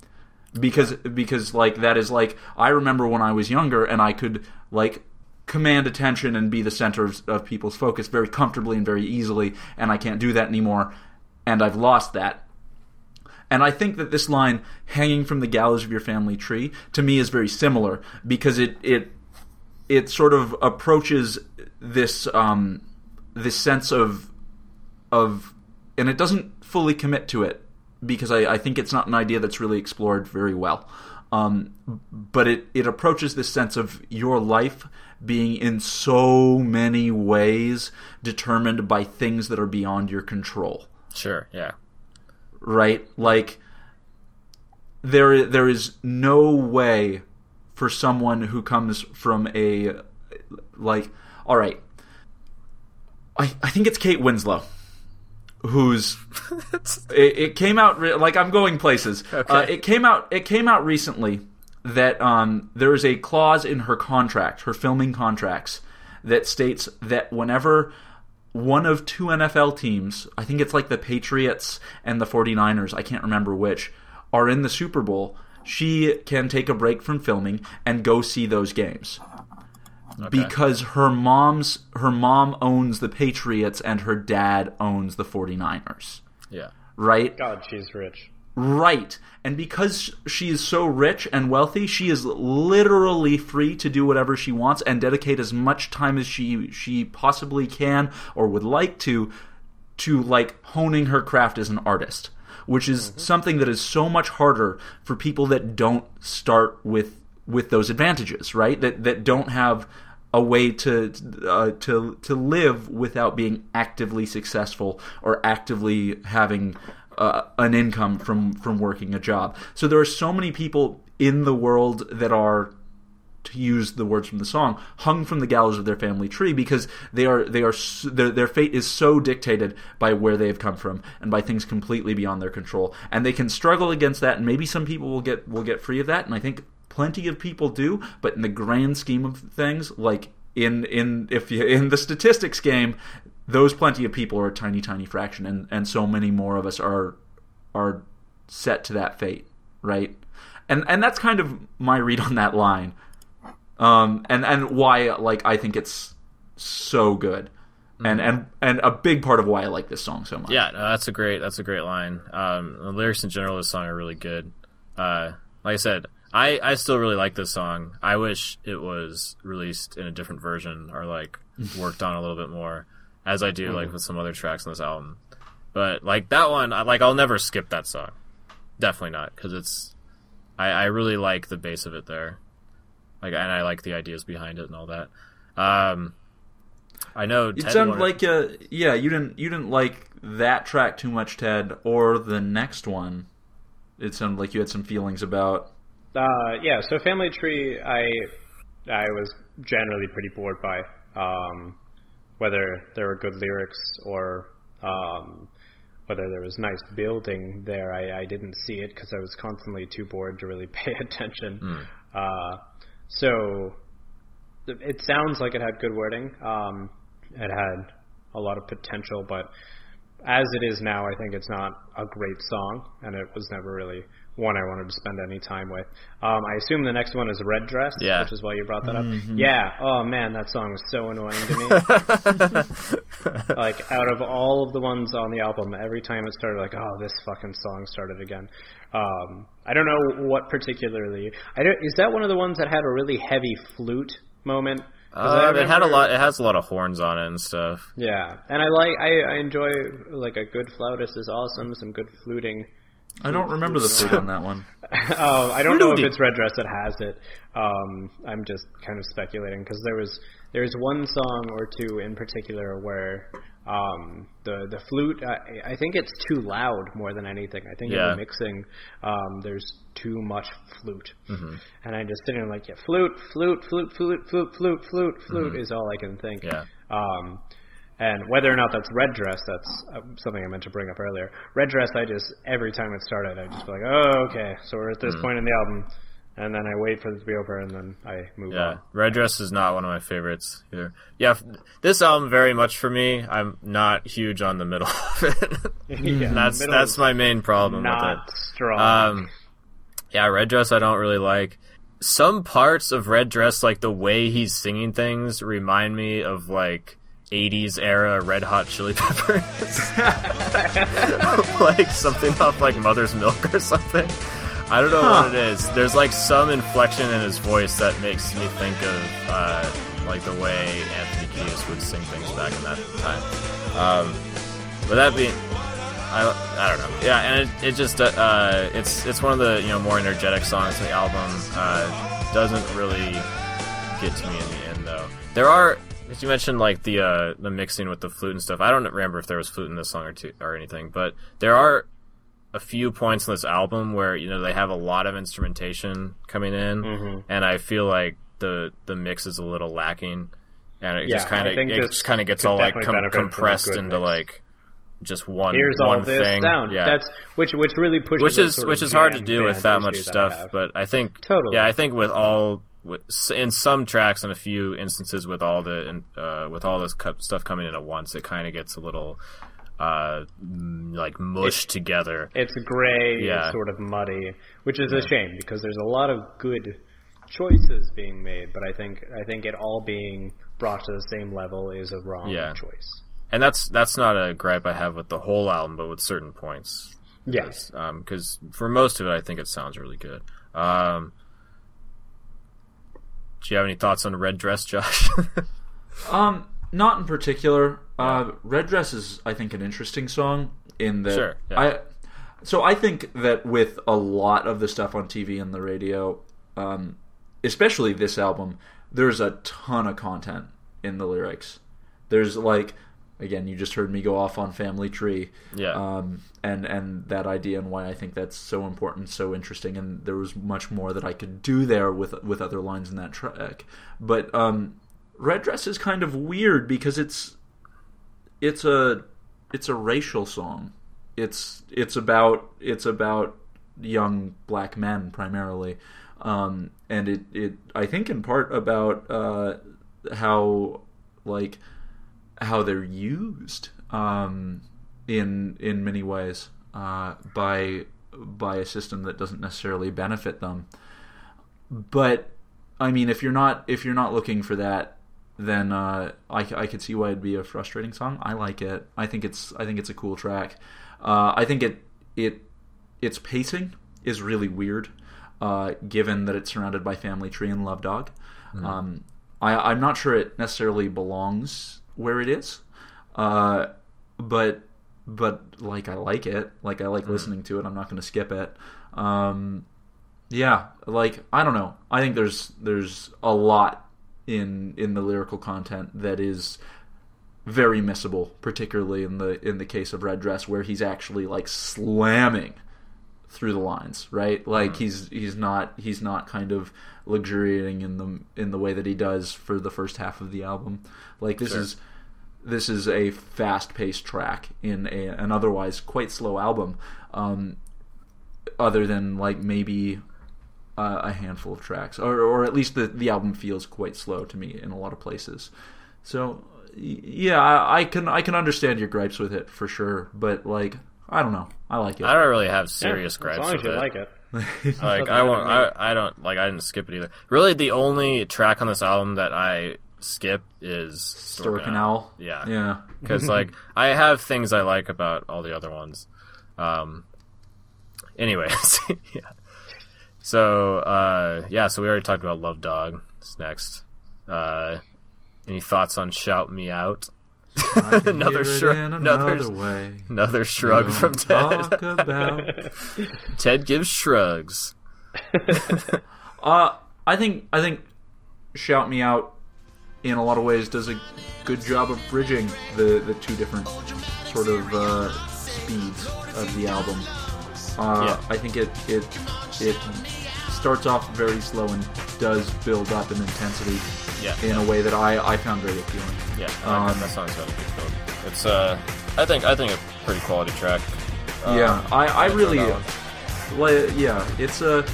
Because because like that is like I remember when I was younger and I could like command attention and be the center of, of people's focus very comfortably and very easily and I can't do that anymore and I've lost that. And I think that this line, hanging from the gallows of your family tree, to me is very similar because it it it sort of approaches this um, this sense of of and it doesn't fully commit to it because I, I think it's not an idea that's really explored very well. Um, but it, it approaches this sense of your life being in so many ways determined by things that are beyond your control sure, yeah, right? Like there there is no way for someone who comes from a like all right I, I think it's Kate Winslow, who's it, it came out re- like I'm going places. Uh, it came out it came out recently that um, there is a clause in her contract, her filming contracts, that states that whenever one of two NFL teams, I think it's like the Patriots and the 49ers, I can't remember which, are in the Super Bowl, she can take a break from filming and go see those games because her mom's her mom owns the Patriots and her dad owns the 49ers, Yeah. right? God, she's rich. Right. And because she is so rich and wealthy, she is literally free to do whatever she wants and dedicate as much time as she she possibly can or would like to to like honing her craft as an artist, which is mm-hmm. something that is so much harder for people that don't start with with those advantages, right? That that don't have a way to uh, to to live without being actively successful or actively having uh, an income from from working a job. So there are so many people in the world that are to use the words from the song, hung from the gallows of their family tree because they are they are their, their fate is so dictated by where they have come from and by things completely beyond their control, and they can struggle against that. And maybe some people will get will get free of that, and I think plenty of people do. But in the grand scheme of things, like in in if you in the statistics game, those plenty of people are a tiny tiny fraction, and and so many more of us are are set to that fate, right? And and that's kind of my read on that line um, and and why like I think it's so good, and and and a big part of why I like this song so much. Yeah, no, that's a great that's a great line. Um, the lyrics in general of this song are really good. Uh, like I said, I, I still really like this song. I wish it was released in a different version or like worked on a little bit more, as I do like with some other tracks on this album. But like that one, I like I'll never skip that song. Definitely not because it's I, I really like the base of it there, like and I like the ideas behind it and all that. Um, I know It Ted sounded wanted- like uh yeah you didn't you didn't like that track too much, Ted, or the next one. It sounded like you had some feelings about. Uh, yeah, so Family Tree, I I was generally pretty bored by. Um, whether there were good lyrics or um, whether there was nice building there, I, I didn't see it because I was constantly too bored to really pay attention. Uh, so it sounds like it had good wording. Um, it had a lot of potential, but as it is now, I think it's not a great song, and it was never really one I wanted to spend any time with. Um, I assume the next one is Red Dress, Yeah. which is why you brought that up. Yeah. Oh man, that song was so annoying to me. like out of all of the ones on the album, every time it started, like, oh, this fucking song started again. Um, I don't know what particularly. I don't. Is that one of the ones that had a really heavy flute moment? Uh, it had a lot. It has a lot of horns on it and stuff. Yeah, and I like. I, I enjoy like a good flautist is awesome. Some good fluting. I don't remember the flute on that one. Oh, I don't know if it's Red Dress that has it. Um, I'm just kind of speculating because there was there's one song or two in particular where um, the the flute. I, I think it's too loud more than anything. I think in the mixing um, there's too much flute, and I'm just sitting there like, yeah, flute, flute, flute, flute, flute, flute, flute, flute is all I can think. Yeah. Um, and whether or not that's red dress, that's uh, something I meant to bring up earlier. Red dress, I just every time it started, I just be like, oh, okay, so we're at this point in the album, and then I wait for it to be over, and then I move Yeah, on. Red Dress is not one of my favorites either. Yeah, this album very much for me. I'm not huge on the middle of it. yeah, that's that's my main problem with not it. strong. Um, yeah, Red Dress I don't really like. Some parts of Red Dress, like the way he's singing things, remind me of like 80s era Red Hot Chili Peppers. like something off like Mother's Milk or something. I don't know what it is. There's like some inflection in his voice that makes me think of uh, like the way Anthony Kiedis would sing things back in that time. Um, but that being, I, I don't know. Yeah, and it, it just uh, uh, it's it's one of the you know more energetic songs on the album. Uh, doesn't really get to me in the end though. There are, as you mentioned, like the uh, the mixing with the flute and stuff. I don't remember if there was flute in this song or two, or anything, but there are a few points in this album where you know they have a lot of instrumentation coming in, and I feel like the the mix is a little lacking. and it Yeah, just kind of it just kind of gets all like com- benefit from a compressed into mix. like just one Here's one thing. sound. Yeah, That's which which really pushes which is which is hard to do with that much issue that I stuff. But I think Totally. yeah, I think with all in some tracks and a few instances with all the uh, with all this stuff coming in at once, it kind of gets a little uh like mushed together. it's gray, Yeah. it's sort of muddy, which is a shame because there's a lot of good choices being made, but I think I think it all being brought to the same level is a wrong Yeah. choice. And that's that's not a gripe I have with the whole album, but with certain points. Yes. because for most of it, I think it sounds really good. Um, do you have any thoughts on Red Dress, Josh? Um, not in particular. Uh, Red Dress is, I think, an interesting song in that Sure, yeah. I. So I think that with a lot of the stuff on TV on the radio, um, especially this album, there's a ton of content in the lyrics. There's like, again, you just heard me go off on Family Tree, Yeah. um, and and that idea and why I think that's so important, so interesting, and there was much more that I could do there with with other lines in that track. But um, Red Dress is kind of weird because it's it's a it's a racial song. It's it's about it's about young black men primarily, um, and it, it I think in part about uh, how like how they're used um, in in many ways uh, by by a system that doesn't necessarily benefit them. But I mean, if you're not if you're not looking for that, then uh, I, I could see why it'd be a frustrating song. I like it. I think it's I think it's a cool track. Uh, I think it it its pacing is really weird, uh, given that it's surrounded by Family Tree and Love Dog. Um, I, I'm not sure it necessarily belongs where it is, uh, but but like I like it. Like I like listening to it. I'm not going to skip it. Um, yeah, like I don't know. I think there's there's a lot in in the lyrical content that is very missable, particularly in the in the case of Red Dress, where he's actually like slamming through the lines, right? Like he's he's not he's not kind of luxuriating in the in the way that he does for the first half of the album. Like this Sure. is this is a fast paced track in a, an otherwise quite slow album. Um, other than like maybe uh, a handful of tracks, or or at least the the album feels quite slow to me in a lot of places. So yeah, I, I can I can understand your gripes with it for sure, but like I don't know, I like it. I don't really have serious Yeah, gripes As long as with you it. like it. Like I won't. I, I don't like. I didn't skip it either. Really, the only track on this album that I skip is Stork Stork and Owl. Yeah, Yeah. because like I have things I like about all the other ones. Um. Anyways, yeah. So uh, yeah, so we already talked about Love Dog. It's next. Uh, any thoughts on Shout Me Out? Another shrug- another- another way. Another shrug from Ted. About. Ted gives shrugs. Uh, I think I think shout me out in a lot of ways does a good job of bridging the the two different sort of uh, speeds of the album. Uh, Yeah. I think it it it starts off very slow and does build up in intensity Yeah, in a way that I, I found very appealing. Yeah, Um, that. sounds a good. It's uh, I think I think a pretty quality track. Uh, yeah, I, I really, like, yeah, it's a,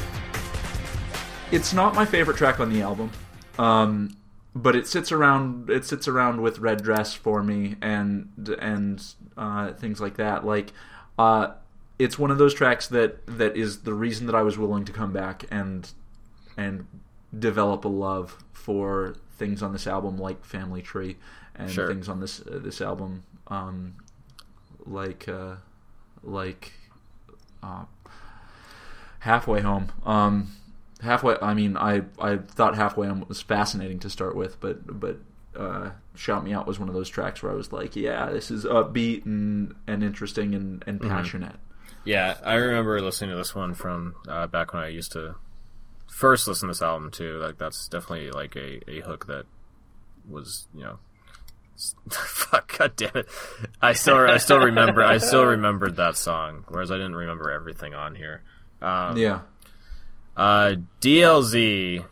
it's not my favorite track on the album, um, but it sits around, it sits around with Red Dress for me and and uh, things like that. Like, uh, it's one of those tracks that that is the reason that I was willing to come back and and develop a love for things on this album like Family Tree and Sure. things on this uh, this album um, like uh, like uh, halfway home. Um, halfway. I mean, I I thought halfway home was fascinating to start with, but but uh, shout me out was one of those tracks where I was like, yeah, this is upbeat and and interesting and and passionate. Yeah, I remember listening to this one from uh, back when I used to first listen to this album too. Like that's definitely like a, a hook that was you know. Fuck! God damn it! I still I still remember I still remembered that song, whereas I didn't remember everything on here. Um, Yeah. Uh, DLZ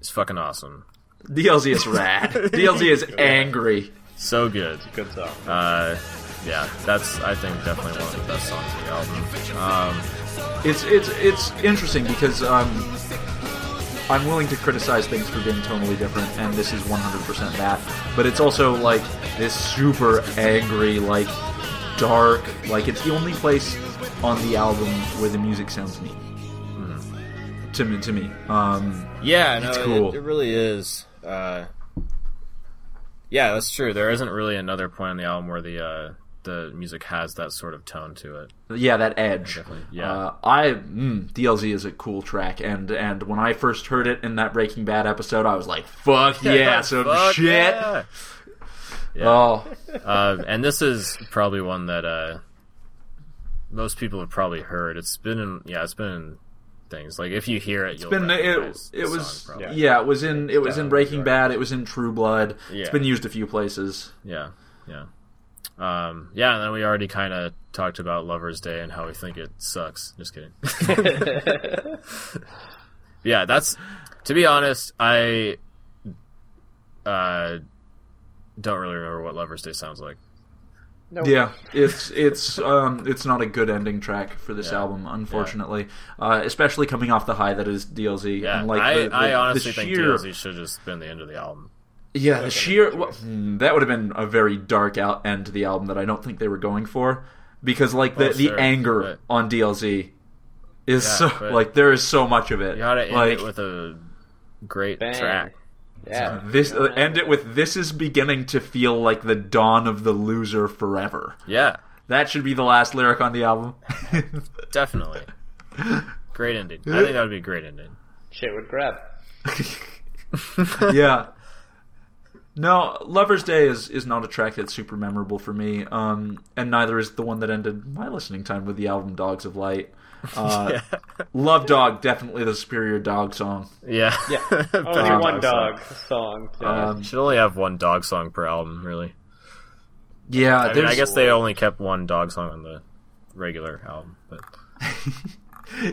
is fucking awesome. DLZ is rad. DLZ is angry. So good. Good song. Uh, yeah, that's I think definitely one of the best songs of the album. Um, It's it's it's interesting because um, I'm willing to criticize things for being tonally different, and this is 100% that. But it's also like this super angry, like dark, like it's the only place on the album where the music sounds neat. To me, to me, um, yeah, no, It's it- cool. It, really is. Uh, yeah, that's true. There isn't really another point on the album where the uh, the music has that sort of tone to it. yeah, that edge. Definitely, yeah. Uh, I mm, DLZ is a cool track, and and when I first heard it in that Breaking Bad episode, I was like, "Fuck yeah, some Fuck shit!" yeah. Oh, uh, and this is probably one that uh, most people have probably heard. It's been in yeah, it's been in things like if you hear it, you'll been it, it was probably. yeah. it was in it was in Breaking. Bad, it was in True Blood. It's been used a few places. Yeah, yeah, um, yeah. And then we already kind of talked about Lovers Day and how we think it sucks. Just kidding. yeah, that's to be honest. I uh, don't really remember what Lovers Day sounds like. No. Yeah, it's it's um it's not a good ending track for this Yeah. album, unfortunately. Uh, especially coming off the high that is DLZ. Yeah, and like I, the, the, I honestly the think sheer, DLZ should have just been the end of the album. Yeah, the sheer well, hmm, that would have been a very dark out end to the album that I don't think they were going for because like the Oh, the anger but- on DLZ is Yeah, so but- like there is so much of it. You gotta end like it with a great Bang. track. Yeah. this uh, end it with this is beginning to feel like the dawn of the loser forever. Yeah, That should be the last lyric on the album. definitely. Great ending. I think that would be a great ending. Shit would grab. yeah. No, Lover's Day is, is not a track that's super memorable for me, um, and neither is the one that ended my listening time with the album Dogs of Light. Uh, Love Dog, definitely the superior dog song. Yeah. Yeah. Only one song. dog song. Yeah. Um, Should only have one dog song per album, really. yeah, I mean, I guess they only kept one dog song on the regular album, but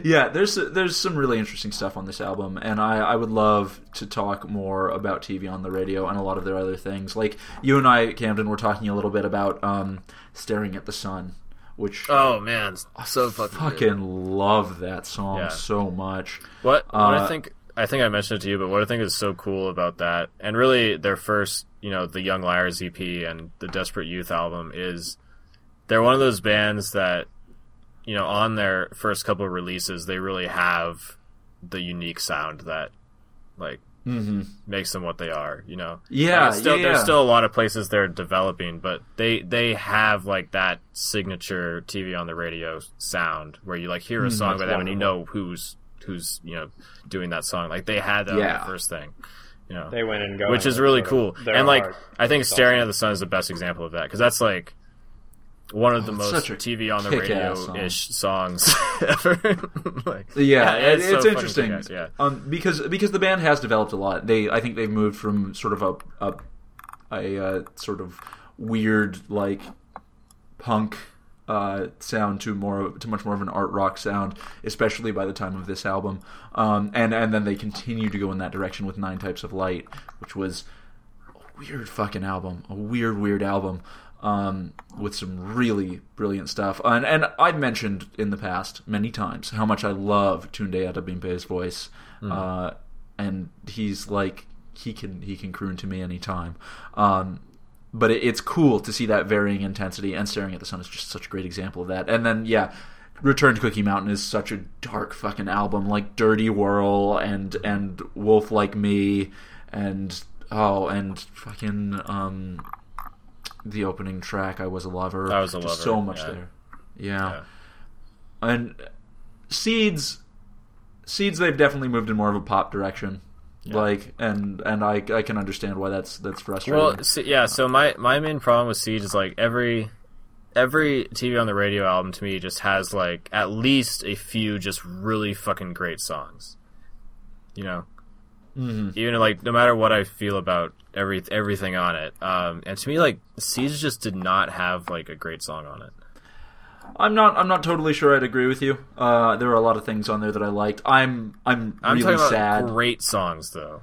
yeah, there's there's some really interesting stuff on this album, and I, I would love to talk more about TV on the radio and a lot of their other things. Like you and I, Camden, were talking a little bit about um, staring at the sun, which oh man, so fucking. fucking love that song Yeah. so much. What, what I Uh, think I think I mentioned it to you, but what I think is so cool about that, and really their first, you know, the Young Liars EP and the Desperate Youth album is they're one of those bands that, you know, on their first couple of releases, they really have the unique sound that, like, makes them what they are. You know, Mm-hmm. Yeah, Like, it's still, yeah, There's yeah. still a lot of places they're developing, but they they have like that signature TV on the radio sound where you like hear Mm, a song by them and you know who's who's you know doing that song. Like they had that on Yeah. the first thing, you know, they went and go. which is really cool. And like I think "Staring at the Sun" is the best example of that because that's like one of the Oh, it's most TV on the radio ish songs ever. like, Yeah, it- so it's, fucking interesting. kick-ass, Yeah, um, because because the band has developed a lot. They I think they've moved from sort of a a, a uh, sort of weird like punk uh, sound to more to much more of an art rock sound, especially by the time of this album. Um, and and then they continue to go in that direction with Nine Types of Light, which was a weird fucking album, a weird weird album. Um, with some really brilliant stuff, and and I've mentioned in the past many times how much I love Tunde Adebimpe's voice, uh, and he's like he can he can croon to me anytime. Um, but it, it's cool to see that varying intensity and staring at the sun is just such a great example of that. And then yeah return to cookie mountain is such a dark fucking album like dirty whirl and and wolf like me and oh and fucking um the opening track i was a lover I Was a Just so much yeah. there yeah. Yeah. and seeds seeds they've definitely moved in more of a pop direction like and and I, I can understand why that's that's frustrating Well, so, yeah. So my my main problem with Seeds is like every every TV on the radio album to me just has like at least a few just really fucking great songs. You know, mm-hmm. even like no matter what I feel about every everything on it, um, and to me like Seeds just did not have like a great song on it. I'm not. I'm not totally sure. I'd agree with you. Uh, there were a lot of things on there that I liked. I'm. I'm, I'm really sad. great songs though.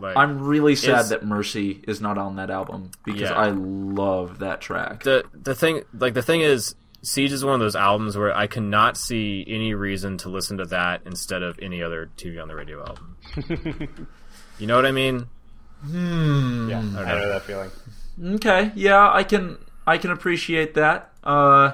Like I'm really sad that Mercy is not on that album because Yeah. I love that track. the the thing like the thing is Seeds is one of those albums where I cannot see any reason to listen to that instead of any other TV on the radio album. you know what I mean? Yeah, I know that feeling. Okay, yeah, I can I can appreciate that. Uh,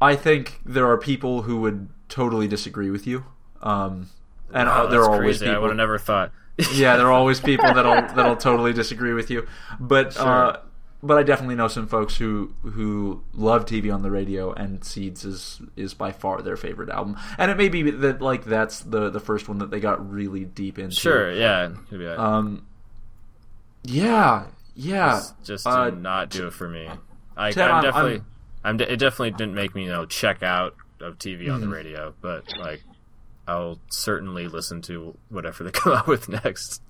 I think there are people who would totally disagree with you. Um, and uh, Wow, there that's are always crazy. I would people. have never thought. yeah, there are always people that'll that'll totally disagree with you. But uh, but I definitely know some folks who who love TV on the radio, and Seeds is is by far their favorite album. And it may be that like that's the the first one that they got really deep into. Sure, yeah. Um. Yeah. Yeah. just uh, did not do it for me. I, Ted, I'm definitely, I'm- I'm, de- it definitely didn't make me you know check out of TV on the Mm-hmm. radio, but like I'll certainly listen to whatever they come out with next.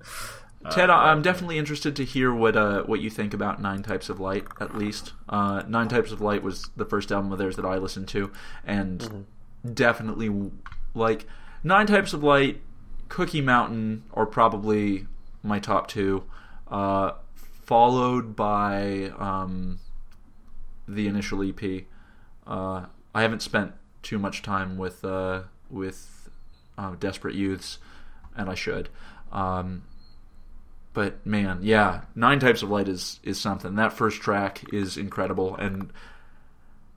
Ted, I- I'm definitely interested to hear what uh, what you think about Nine Types of Light. At least, uh, Nine Types of Light was the first album of theirs that I listened to, and definitely like Nine Types of Light, Cookie Mountain are probably my top two, uh, followed by um, the initial EP. Uh, I haven't spent too much time with uh, with uh, Desperate Youths, and I should. Um, but man, yeah, Nine Types of Light is is something. That first track is incredible, and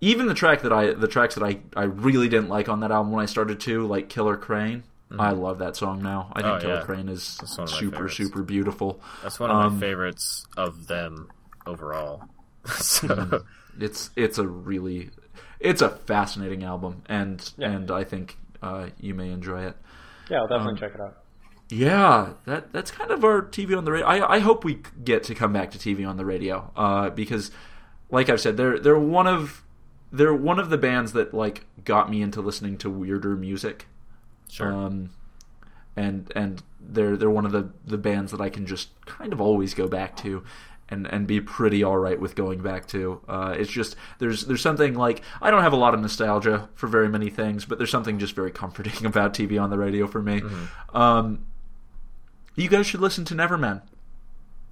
even the track that I the tracks that I I really didn't like on that album when I started to like Killer Crane. I love that song now. I think Oh, Killer yeah. Crane is one of my super super beautiful. That's one of Um, my favorites of them overall. so Mm-hmm. It's it's a really it's a fascinating album, and Yeah. and I think uh, you may enjoy it. Yeah, I'll definitely Um, check it out. Yeah, that that's kind of our TV on the radio. I, I hope we get to come back to TV on the radio uh, because, like I've said, they're they're one of they're one of the bands that like got me into listening to weirder music. sure. Um, and and they're they're one of the, the bands that I can just kind of always go back to, and, and be pretty all right with going back to. Uh, it's just there's there's something like I don't have a lot of nostalgia for very many things, but there's something just very comforting about TV on the radio for me. Um, you guys should listen to Nevermen,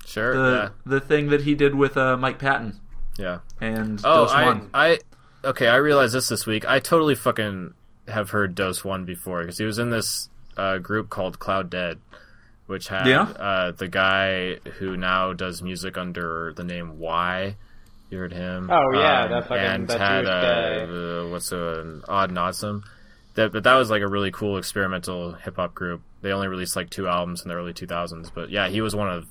sure. the yeah. the thing that he did with uh, Mike Patton Yeah. and Oh, Dose I, One. I, okay, I realized this this week. I totally fucking have heard Doseone before because he was in this uh, group called cLOUDDEAD, which had Yeah? uh, the guy who now does music under the name Y. You heard him? Oh, yeah, Um, that fucking- and that had Jewish uh, guy. the- what's an odd Nosdam. That, but that was like a really cool experimental hip hop group. They only released like two albums in the early 2000s, but yeah, he was one of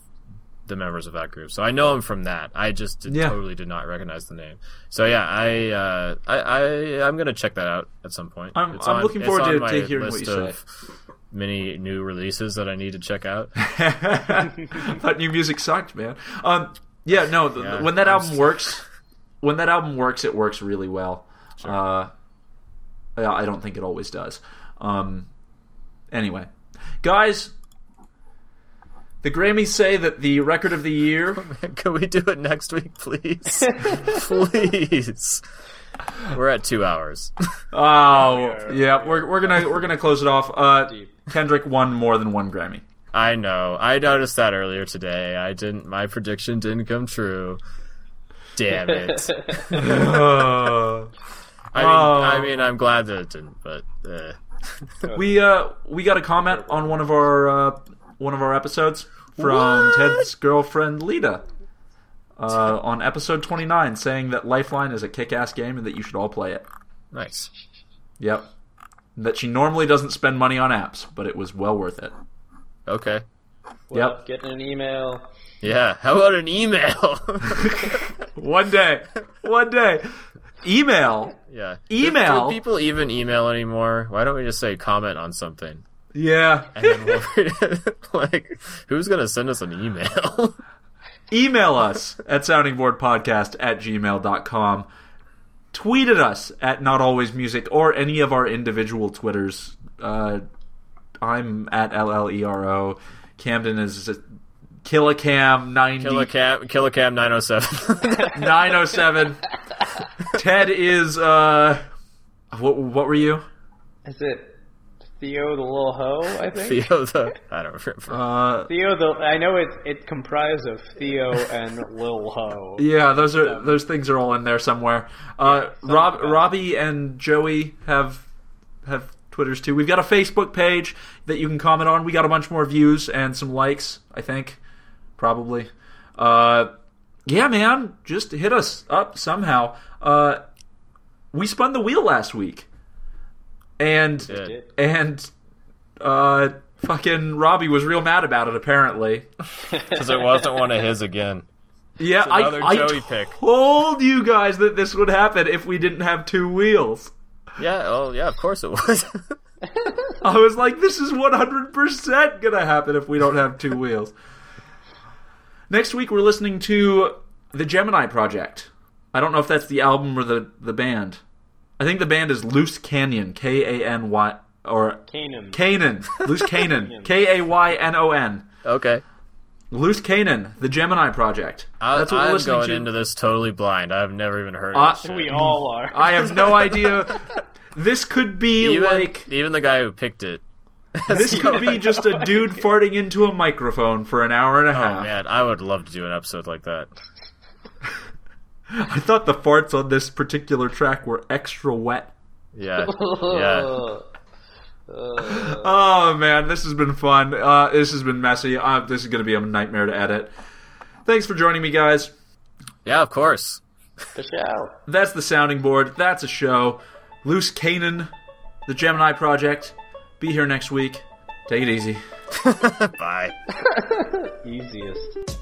the members of that group. So I know him from that. I just did, Yeah. totally did not recognize the name. So yeah, I uh, I, I I'm gonna check that out at some point. I'm- It's I'm on- looking forward to- to hearing what list you of Many new releases that I need to check out. that new music sucked, man. Um, yeah, no. Yeah, when that I'm album s- works, when that album works, it works really well. Uh, yeah, I don't think it always does. Um, anyway, guys, the Grammys say that the record of the year. Can we do it next week, please? please. We're at two hours. Oh, yeah, we're, we're gonna we're gonna close it off. Uh, Kendrick won more than one Grammy. I know. I noticed that earlier today. I didn't. My prediction didn't come true. Damn it. I mean, Oh. I mean, I'm glad that it didn't, but uh, we uh we got a comment on one of our uh, one of our episodes from Ted's girlfriend Lita uh, on episode 29 saying that Lifeline is a kick-ass game and that you should all play it. nice. Yep. That she normally doesn't spend money on apps, but it was well worth it. Okay. Well, Yep. Getting an email. Yeah. How about an email? One day. One day. Email. yeah. Email? Do, do people even email anymore? Why don't we just say comment on something? Yeah. And then we'll like, who's gonna send us an email? Email us at soundingboardpodcast at gmail.com. Tweet at us at not always music or any of our individual Twitters. Uh, I'm at LLERO. Camden is Killicam90. Killicam, Killicam 907. 907. Ted is, uh, what, what were you? Is it Theo the little hoe, I think. Theo the I don't remember. Uh, Theo the I know it it comprised of Theo and Lil Ho. yeah, those are those things are all in there somewhere. Uh, Rob. Robbie and Joey have have Twitters too. We've got a Facebook page that you can comment on. We got a bunch more views and some likes. I think probably. Uh, yeah, man, just hit us up somehow. Uh, we spun the wheel last week, and Did. and uh, fucking Robbie was real mad about it. Apparently, Because it wasn't one of his again. yeah, I, I pick. told you guys that this would happen if we didn't have two wheels. Yeah, oh yeah, of course it was. I was like, this is 100% gonna happen if we don't have two wheels. Next week, we're listening to the Gemini Project. I don't know if that's the album or the, the band. I think the band is Loose Canyon, K A N Y, or Kanan. Canaan. Loose Canaan, K A Y N O N. okay. Loose Canaan, the Gemini Project. I, That's what we're I'm listening going to. into this totally blind. I've never even heard Uh, of this shit. we all are. I have no idea. This could be even, like even the guy who picked it. this could be just a dude farting into a microphone for an hour and a half. Oh half. man, I would love to do an episode like that. I thought the farts on this particular track were extra wet. Yeah, yeah. Oh man, this has been fun. Uh, this has been messy. Uh, this is going to be a nightmare to edit. Thanks for joining me, guys. Yeah, of course. The show. That's the sounding board. That's a show. Loose Canaan, the Gemini Project. Be here next week. Take it easy. Bye. Easiest.